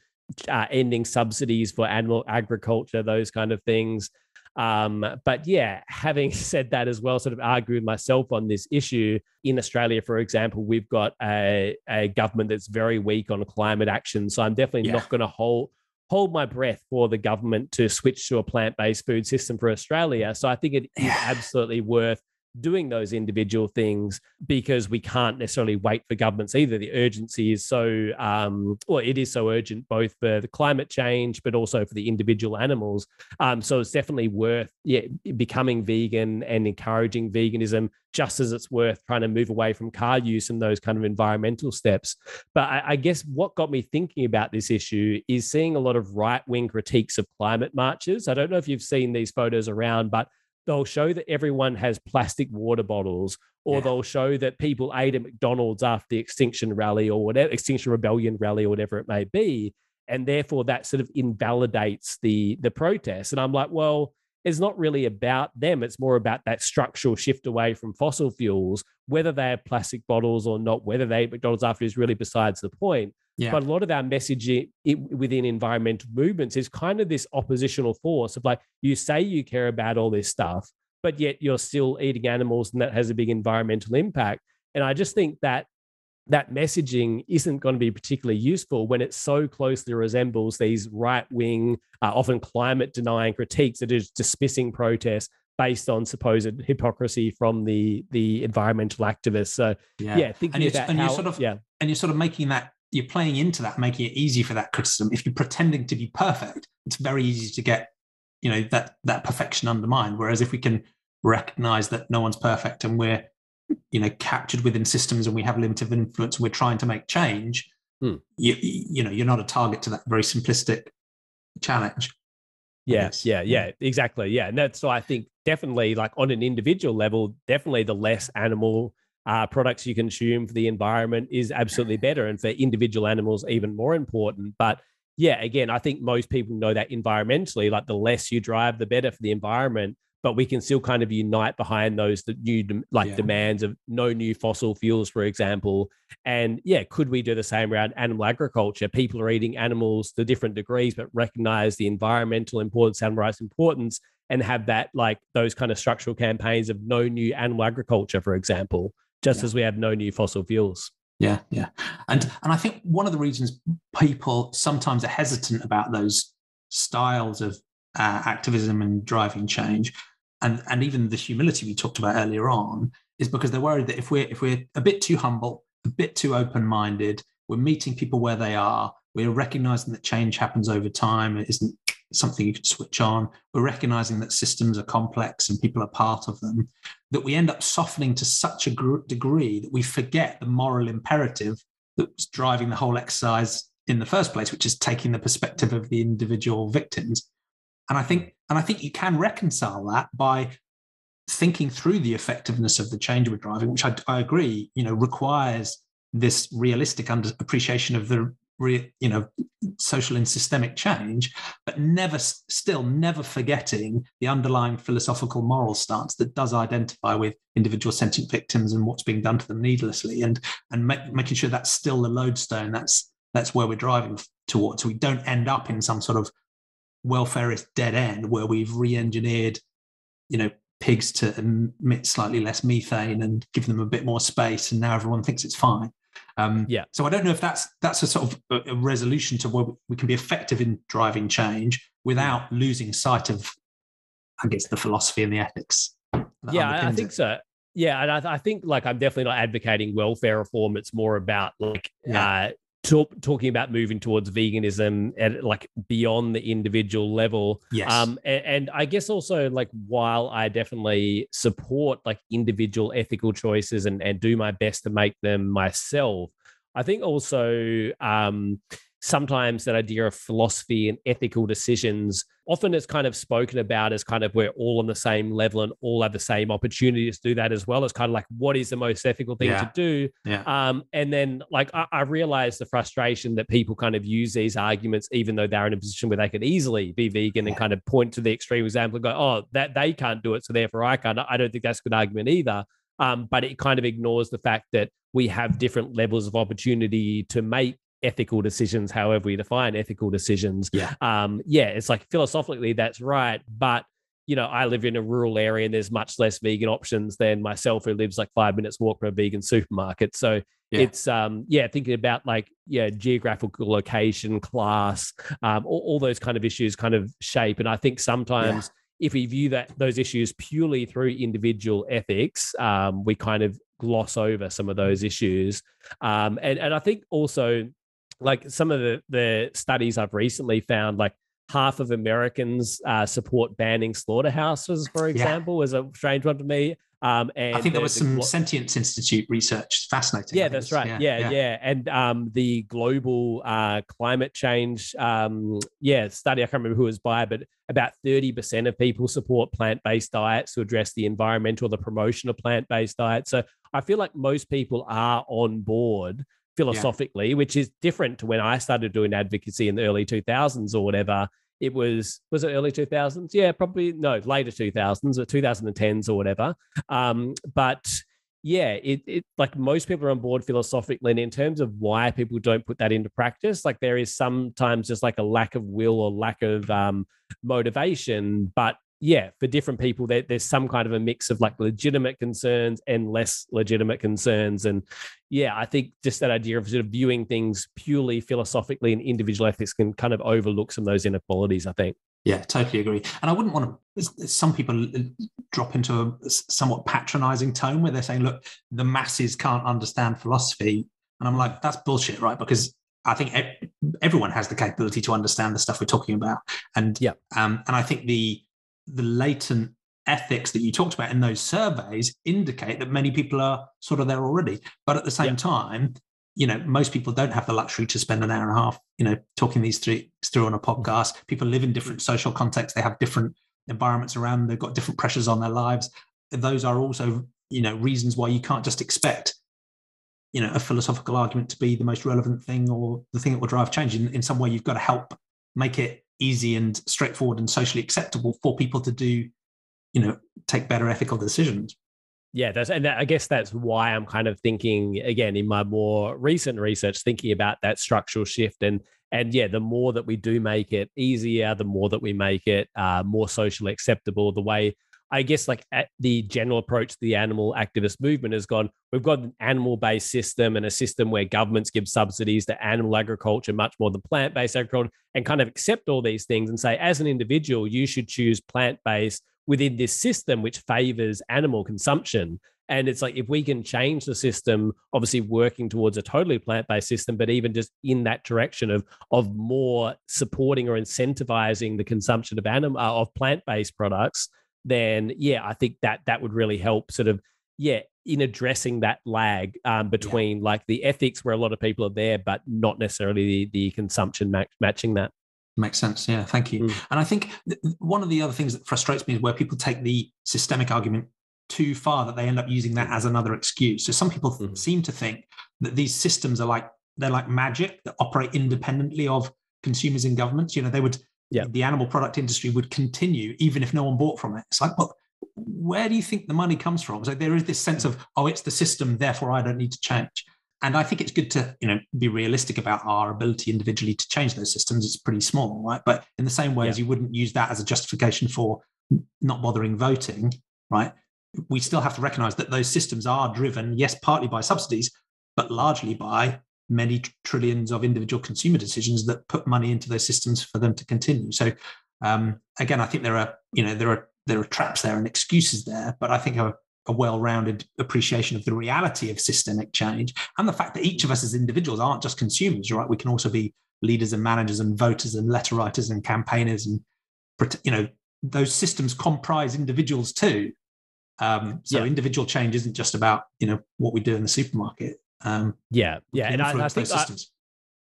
uh, ending subsidies for animal agriculture, those kind of things. Um, but yeah, having *laughs* said that as well, sort of arguing myself on this issue in Australia, for example, we've got a, a government that's very weak on climate action. So I'm definitely yeah. not going to hold hold my breath for the government to switch to a plant-based food system for Australia. So I think it is absolutely worth doing those individual things because we can't necessarily wait for governments either. The urgency is so, um, well, it is so urgent both for the climate change, but also for the individual animals. Um, so it's definitely worth yeah, becoming vegan and encouraging veganism, just as it's worth trying to move away from car use and those kind of environmental steps. But I, I guess what got me thinking about this issue is seeing a lot of right wing critiques of climate marches. I don't know if you've seen these photos around, but they'll show that everyone has plastic water bottles, or yeah. they'll show that people ate at McDonald's after the Extinction Rally or whatever, Extinction Rebellion rally or whatever it may be. And therefore that sort of invalidates the the protest. And I'm like, well, it's not really about them. It's more about that structural shift away from fossil fuels, whether they have plastic bottles or not, whether they eat McDonald's after is really besides the point. Yeah. But a lot of our messaging within environmental movements is kind of this oppositional force of like, you say you care about all this stuff, but yet you're still eating animals and that has a big environmental impact. And I just think that that messaging isn't going to be particularly useful when it so closely resembles these right wing, uh, often climate denying critiques that is dismissing protests based on supposed hypocrisy from the the environmental activists. So yeah, yeah thinking and about and how, you're sort of yeah, and you're sort of making that you're playing into that, making it easy for that criticism. If you're pretending to be perfect, it's very easy to get, you know, that that perfection undermined. Whereas if we can recognize that no one's perfect and we're you know captured within systems and we have limited influence and we're trying to make change hmm. you, you know you're not a target to that very simplistic challenge yeah yeah yeah exactly yeah and that's why i think definitely like on an individual level definitely the less animal uh, products you consume for the environment is absolutely better and for individual animals even more important but yeah again i think most people know that environmentally like the less you drive the better for the environment but we can still kind of unite behind those new like yeah. demands of no new fossil fuels, for example. And yeah, could we do the same around animal agriculture? People are eating animals to different degrees, but recognize the environmental importance, animal rights importance, and have that like those kind of structural campaigns of no new animal agriculture, for example, just yeah. as we have no new fossil fuels. Yeah, yeah, and and I think one of the reasons people sometimes are hesitant about those styles of uh, activism and driving change and and even the humility we talked about earlier on is because they're worried that if we're if we're a bit too humble, a bit too open-minded, we're meeting people where they are, we're recognizing that change happens over time, it isn't something you can switch on. We're recognizing that systems are complex and people are part of them, that we end up softening to such a degree that we forget the moral imperative that's driving the whole exercise in the first place, which is taking the perspective of the individual victims. And I think and I think you can reconcile that by thinking through the effectiveness of the change we're driving, which I, I agree, you know, requires this realistic under appreciation of the re, you know social and systemic change, but never still never forgetting the underlying philosophical moral stance that does identify with individual sentient victims and what's being done to them needlessly, and and make, making sure that's still the lodestone. That's that's where we're driving towards. We don't end up in some sort of welfareist dead end where we've re-engineered, you know, pigs to emit slightly less methane and give them a bit more space, and now everyone thinks it's fine. Um, yeah. So I don't know if that's that's a sort of a, resolution to where we can be effective in driving change without losing sight of, I guess, the philosophy and the ethics. Yeah, I think it. so. Yeah, and I, I, think like I'm definitely not advocating welfare reform. It's more about like yeah. uh, talk, talking about moving towards veganism at like beyond the individual level. Yes. Um, and, and, I guess also like while I definitely support like individual ethical choices and, and do my best to make them myself, I think also um, sometimes that idea of philosophy and ethical decisions often it's kind of spoken about as kind of we're all on the same level and all have the same opportunities to do that as well It's kind of like what is the most ethical thing yeah. to do yeah. um, and then like I, I realize the frustration that people kind of use these arguments even though they're in a position where they could easily be vegan yeah. and kind of point to the extreme example and go oh that they can't do it so therefore i can't i don't think that's a good argument either um, but it kind of ignores the fact that we have different levels of opportunity to make ethical decisions, however we define ethical decisions. Yeah. Um, yeah, it's like philosophically that's right. But you know, I live in a rural area and there's much less vegan options than myself who lives like five minutes walk from a vegan supermarket. So yeah. it's um yeah, thinking about like yeah, geographical location, class, um, all, all those kind of issues kind of shape. And I think sometimes yeah. if we view that those issues purely through individual ethics, um, we kind of gloss over some of those issues. Um, and and I think also like some of the the studies I've recently found, like half of Americans uh, support banning slaughterhouses, for example, yeah. is a strange one to me. Um, and I think there was some Sentience Institute research. Fascinating. Yeah, that's right. Yeah, yeah, yeah. yeah. And um, the global uh, climate change, um, yeah, study. I can't remember who it was by, but about thirty percent of people support plant-based diets to address the environmental, the promotion of plant-based diets. So I feel like most people are on board philosophically, yeah. which is different to when I started doing advocacy in the early 2000s or whatever. It was was it early 2000s? Yeah, probably no, later 2000s or 2010s or whatever. Um, but yeah, it, it like most people are on board philosophically, and in terms of why people don't put that into practice, like there is sometimes just like a lack of will or lack of um, motivation. But yeah, for different people, there, there's some kind of a mix of like legitimate concerns and less legitimate concerns. And yeah, I think just that idea of sort of viewing things purely philosophically and individual ethics can kind of overlook some of those inequalities, I think. Yeah, totally agree. And I wouldn't want to, some people drop into a somewhat patronizing tone where they're saying, look, the masses can't understand philosophy. And I'm like, that's bullshit, right? Because I think everyone has the capability to understand the stuff we're talking about. And yeah, um, and I think the the latent ethics that you talked about in those surveys indicate that many people are sort of there already. But at the same yeah. time, you know, most people don't have the luxury to spend an hour and a half, you know, talking these through, through on a mm-hmm. podcast. People live in different social contexts. They have different environments around. Them. They've got different pressures on their lives. Those are also, you know, reasons why you can't just expect, you know, a philosophical argument to be the most relevant thing or the thing that will drive change. In, in some way, you've got to help make it easy and straightforward and socially acceptable for people to do, you know, take better ethical decisions. Yeah that's and i guess that's why i'm kind of thinking again in my more recent research thinking about that structural shift and and yeah the more that we do make it easier the more that we make it uh, more socially acceptable the way i guess like the general approach to the animal activist movement has gone we've got an animal based system and a system where governments give subsidies to animal agriculture much more than plant based agriculture and kind of accept all these things and say as an individual you should choose plant based within this system which favors animal consumption. And it's like if we can change the system obviously working towards a totally plant-based system but even just in that direction of of more supporting or incentivizing the consumption of animal uh, of plant-based products then yeah i think that that would really help sort of yeah in addressing that lag um, between yeah. like the ethics where a lot of people are there but not necessarily the, the consumption match, matching that Makes sense. Yeah, thank you. Mm. And I think th- one of the other things that frustrates me is where people take the systemic argument too far that they end up using that as another excuse. So some people mm. seem to think that these systems are like they're like magic that operate independently of consumers and governments. You know, they would yeah. the animal product industry would continue even if no one bought from it. It's like, well, where do you think the money comes from? So there is this sense of, oh, it's the system, therefore I don't need to change and I think it's good to you know be realistic about our ability individually to change those systems. It's pretty small, right? But in the same way yeah. as you wouldn't use that as a justification for not bothering voting, right? We still have to recognize that those systems are driven, yes, partly by subsidies, but largely by many trillions of individual consumer decisions that put money into those systems for them to continue. So um, again, I think there are you know there are there are traps there and excuses there, but I think a a well-rounded appreciation of the reality of systemic change and the fact that each of us as individuals aren't just consumers right we can also be leaders and managers and voters and letter writers and campaigners and you know those systems comprise individuals too um, so yeah. individual change isn't just about you know what we do in the supermarket um, yeah yeah and I, I, think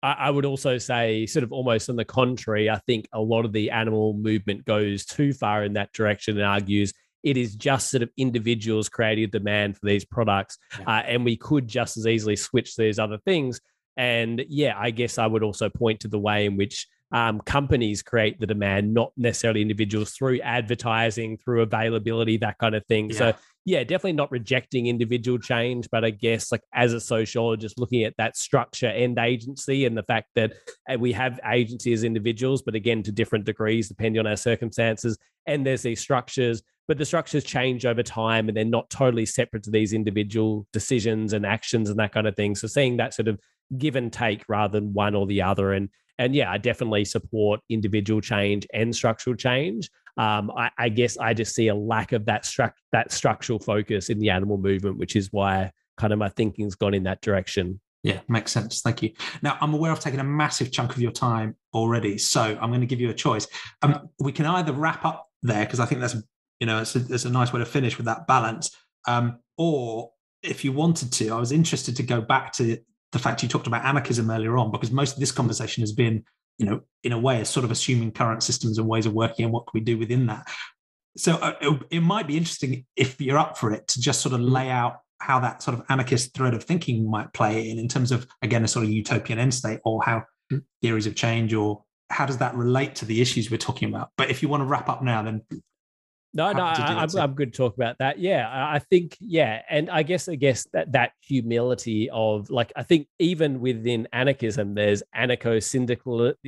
I, I would also say, sort of almost on the contrary, I think a lot of the animal movement goes too far in that direction and argues it is just sort of individuals creating a demand for these products. Yeah. Uh, and we could just as easily switch these other things. And yeah, I guess I would also point to the way in which um, companies create the demand, not necessarily individuals through advertising, through availability, that kind of thing. Yeah. So yeah, definitely not rejecting individual change, but I guess like as a sociologist, looking at that structure and agency and the fact that uh, we have agency as individuals, but again to different degrees depending on our circumstances, and there's these structures but the structures change over time and they're not totally separate to these individual decisions and actions and that kind of thing. So seeing that sort of give and take rather than one or the other. And and yeah, I definitely support individual change and structural change. Um, I, I, guess I just see a lack of that stru- that structural focus in the animal movement, which is why kind of my thinking's gone in that direction. Yeah, makes sense. Thank you. Now, I'm aware of taking a massive chunk of your time already, so I'm going to give you a choice. Um, we can either wrap up there because I think that's you know, it's a, it's a nice way to finish with that balance. Um, or if you wanted to, I was interested to go back to the fact you talked about anarchism earlier on, because most of this conversation has been, you know, in a way, sort of assuming current systems and ways of working and what can we do within that. So uh, it, it might be interesting if you're up for it to just sort of lay out how that sort of anarchist thread of thinking might play in, in terms of, again, a sort of utopian end state or how hmm. theories of change or how does that relate to the issues we're talking about? But if you want to wrap up now, then no, no, I, am I'm good to talk about that. Yeah, I think yeah, and I guess I guess that that humility of like I think even within anarchism, there's anarcho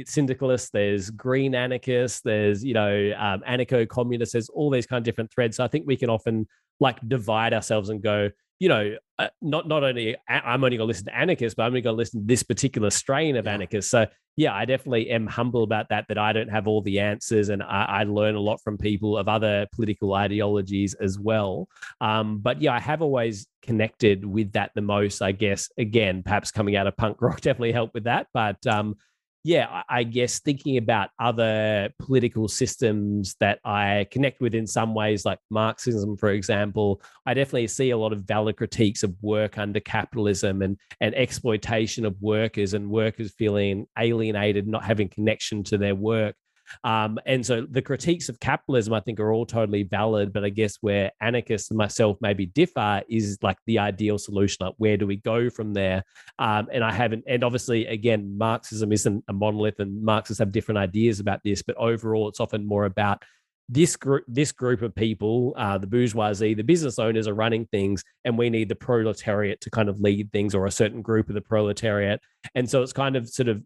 syndicalists, there's green anarchists, there's you know um, anarcho communists, there's all these kind of different threads. So I think we can often like divide ourselves and go, you know, uh, not not only I'm only going to listen to anarchists, but I'm only going to listen to this particular strain of yeah. anarchists. So yeah, I definitely am humble about that. That I don't have all the answers, and I, I learn a lot from people of other political ideologies as well. Um, but yeah, I have always connected with that the most. I guess again, perhaps coming out of punk *laughs* rock definitely helped with that. But um, yeah, I guess thinking about other political systems that I connect with in some ways, like Marxism, for example, I definitely see a lot of valid critiques of work under capitalism and, and exploitation of workers and workers feeling alienated, not having connection to their work. Um, and so the critiques of capitalism, I think, are all totally valid. But I guess where anarchists and myself maybe differ is like the ideal solution. Like, where do we go from there? Um, and I haven't, and obviously, again, Marxism isn't a monolith, and Marxists have different ideas about this. But overall, it's often more about this group this group of people uh, the bourgeoisie the business owners are running things and we need the proletariat to kind of lead things or a certain group of the proletariat and so it's kind of sort of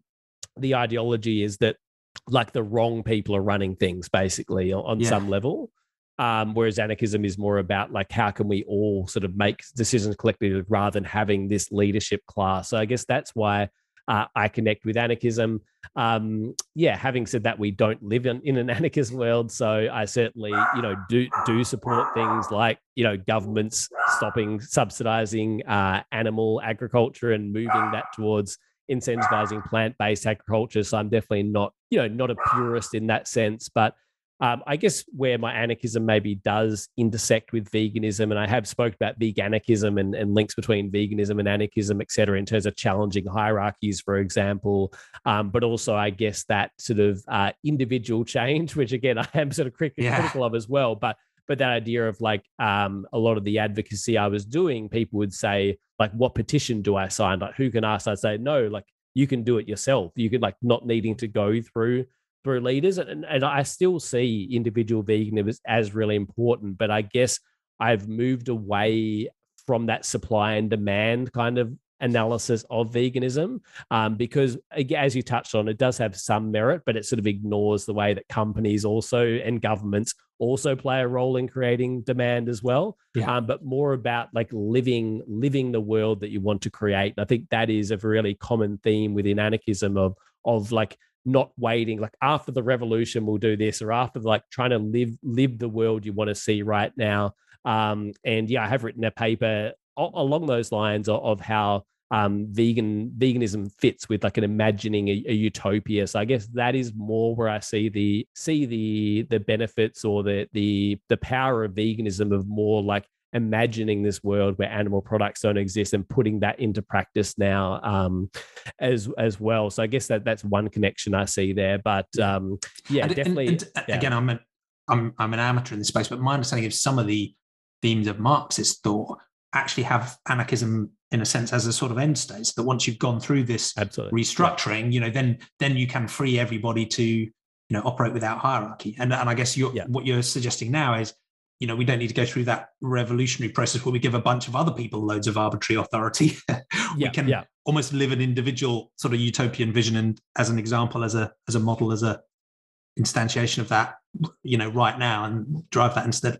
the ideology is that like the wrong people are running things basically on, yeah. some level. Um, whereas anarchism is more about like how can we all sort of make decisions collectively rather than having this leadership class. So I guess that's why uh, I connect with anarchism. Um, yeah, having said that, we don't live in, in an *laughs* anarchist world, so I certainly you know do do support things like you know governments stopping subsidizing uh, animal agriculture and moving that towards incentivizing plant-based agriculture. So I'm definitely not, you know, not a purist in that sense. But um, I guess where my anarchism maybe does intersect with veganism, and I have spoke about veganism and, and links between veganism and anarchism, et cetera, in terms of challenging hierarchies, for example, um, but also I guess that sort of uh, individual change, which again *laughs* I am sort of critical yeah. of as well, but but that idea of like um, a lot of the advocacy I was doing, people would say, like, what petition do I sign? Like, who can ask? I'd say, no, like, you can do it yourself. You can like not needing to go through through leaders. And, and I still see individual veganism as really important, but I guess I've moved away from that supply and demand kind of analysis of veganism um, because as you touched on it does have some merit but it sort of ignores the way that companies also and governments also play a role in creating demand as well. Yeah. um, but more about like living living the world that you want to create. And i think that is a really common theme within anarchism of of like not waiting like after the revolution we'll do this or after like trying to live live the world you want to see right now. Um, and yeah i have written a paper along those lines of, of how um, vegan veganism fits with like an imagining a, a, utopia. So I guess that is more where I see the see the the benefits or the the the power of veganism of more like imagining this world where animal products don't exist and putting that into practice now um, as as well. So I guess that that's one connection I see there. But um, yeah, and, definitely. And, and, yeah. Again, I'm an, I'm I'm an amateur in this space, but my understanding of some of the themes of Marxist thought actually have anarchism in a sense as a sort of end state so that once you've gone through this Absolutely. restructuring yeah. you know then then you can free everybody to you know operate without hierarchy and and i guess you're, yeah. what you're suggesting now is you know we don't need to go through that revolutionary process where we give a bunch of other people loads of arbitrary authority *laughs* we yeah, can almost live an individual sort of utopian vision and as an example as a as a model as a instantiation of that you know right now and drive that instead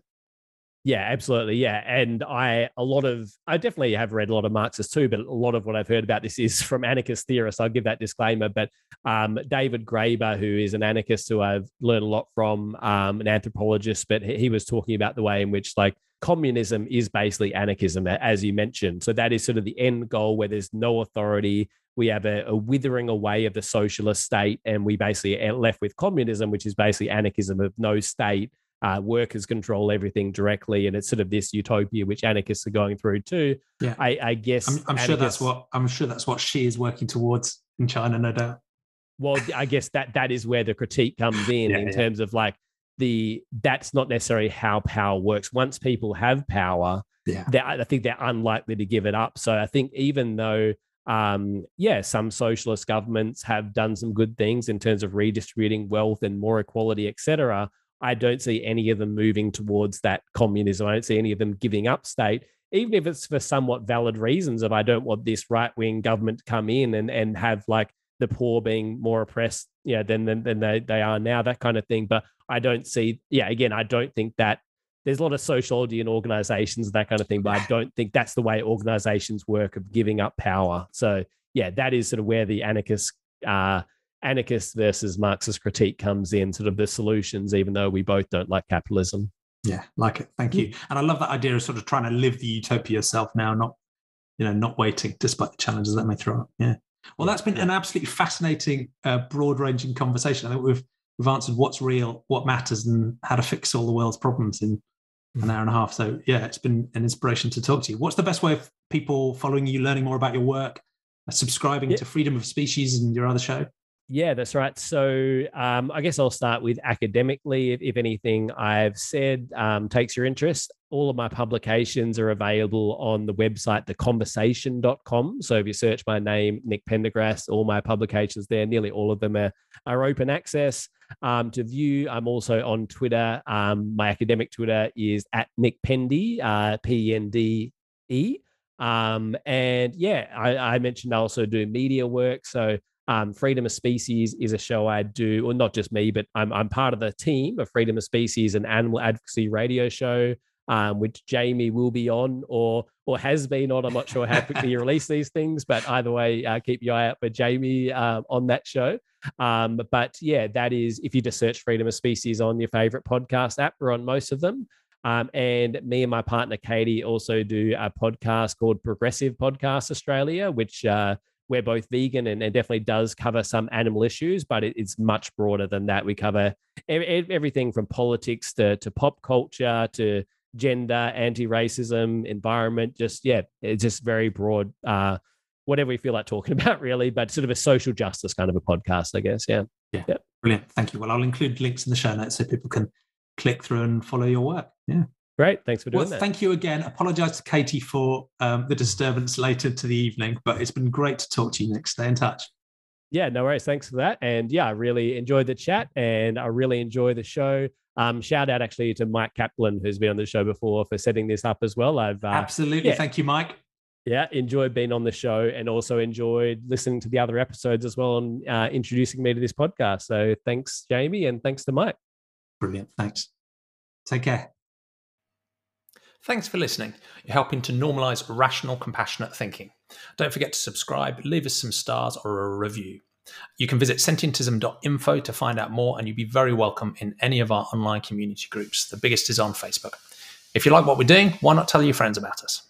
yeah, absolutely. Yeah. And I, a lot of, I definitely have read a lot of Marxists too, but a lot of what I've heard about this is *laughs* from anarchist theorists. I'll give that disclaimer. But um, David Graeber, who is an anarchist who I've learned a lot from, um, an anthropologist, but he was talking about the way in which, like, communism is basically anarchism, as you mentioned. So that is sort of the end goal where there's no authority. We have a, a withering away of the socialist state, and we basically are left with communism, which is basically anarchism of no state uh, workers control everything directly, and it's sort of this utopia which anarchists are going through too. Yeah, I, I guess I'm, I'm sure that's what I'm sure that's what Xi is working towards in China, no doubt. Well, I guess that that is where the critique comes *laughs* in yeah, in yeah. terms of like the that's not necessarily how power works. Once people have power, yeah. I think they're unlikely to give it up. So I think even though um, yeah, some socialist governments have done some good things in terms of redistributing wealth and more equality, etc. I don't see any of them moving towards that communism. I don't see any of them giving up state, even if it's for somewhat valid reasons of I don't want this right wing government to come in and, and have like the poor being more oppressed, yeah, than, than, than they, they are now, that kind of thing. But I don't see, yeah, again, I don't think that there's a lot of sociology in organizations, that kind of thing, but I don't think that's the way organizations work of giving up power. So yeah, that is sort of where the anarchist uh, anarchist versus Marxist critique comes in, sort of the solutions, even though we both don't like capitalism. Yeah, like it. Thank you. And I love that idea of sort of trying to live the utopia yourself now, not you know, not waiting despite the challenges that may throw up. Yeah. Well, that's been an absolutely fascinating, uh, broad-ranging conversation. I think we've we've answered what's real, what matters, and how to fix all the world's problems in an hour and a half. So yeah, it's been an inspiration to talk to you. What's the best way of people following you, learning more about your work, uh, subscribing yeah. to Freedom of Species and your other show? Yeah, that's right. So um, I guess I'll start with academically. If, if anything I've said um, takes your interest, all of my publications are available on the website, theconversation.com. So if you search my name, Nick Pendergrast, all my publications there, nearly all of them are, are open access. Um, to view, I'm also on Twitter. Um, my academic Twitter is at Nick Pendy, uh, P N D E. Um, and yeah, I, I mentioned I also do media work. So um, Freedom of Species is a show I do, or not just me, but I'm, I'm part of the team of Freedom of Species, an animal advocacy radio show, um, which Jamie will be on or or has been on. I'm not sure how quickly you *laughs* release these things, but either way, uh, keep your eye out for Jamie uh, on that show. Um, but yeah, that is if you just search Freedom of Species on your favorite podcast app, we're on most of them. Um, and me and my partner Katie also do a podcast called Progressive Podcast Australia, which uh, we're both vegan and, and, definitely does cover some animal issues, but it, it's much broader than that. We cover everything from politics to, to pop culture to gender, anti-racism, environment. Just yeah, it's just very broad. Uh, whatever we feel like talking *laughs* about, really, but sort of a social justice kind of a podcast, I guess. Yeah. Yeah. yeah. Brilliant. Thank you. Well, I'll include links in the show notes so people can click through and follow your work. Yeah. Great. Thanks for doing well, that. Thank you again. Apologize to Katie for um, the disturbance later to the evening, but it's been great to talk to you, Nick. Stay in touch. Yeah, no worries. Thanks for that. And yeah, I really enjoyed the chat and I really enjoy the show. Um, shout out actually to Mike Kaplan, who's been on the show before, for setting this up as well. I've uh, absolutely yeah, thank you, Mike. Yeah, enjoyed being on the show and also enjoyed listening to the other episodes as well and uh, introducing me to this podcast. So thanks, Jamie, and thanks to Mike. Brilliant. Thanks. Take care. Thanks for listening. You're helping to normalize rational, compassionate thinking. Don't forget to subscribe, leave us some stars or a review. You can visit sentientism.info to find out more, and you'd be very welcome in any of our online community groups. The biggest is on Facebook. If you like what we're doing, why not tell your friends about us?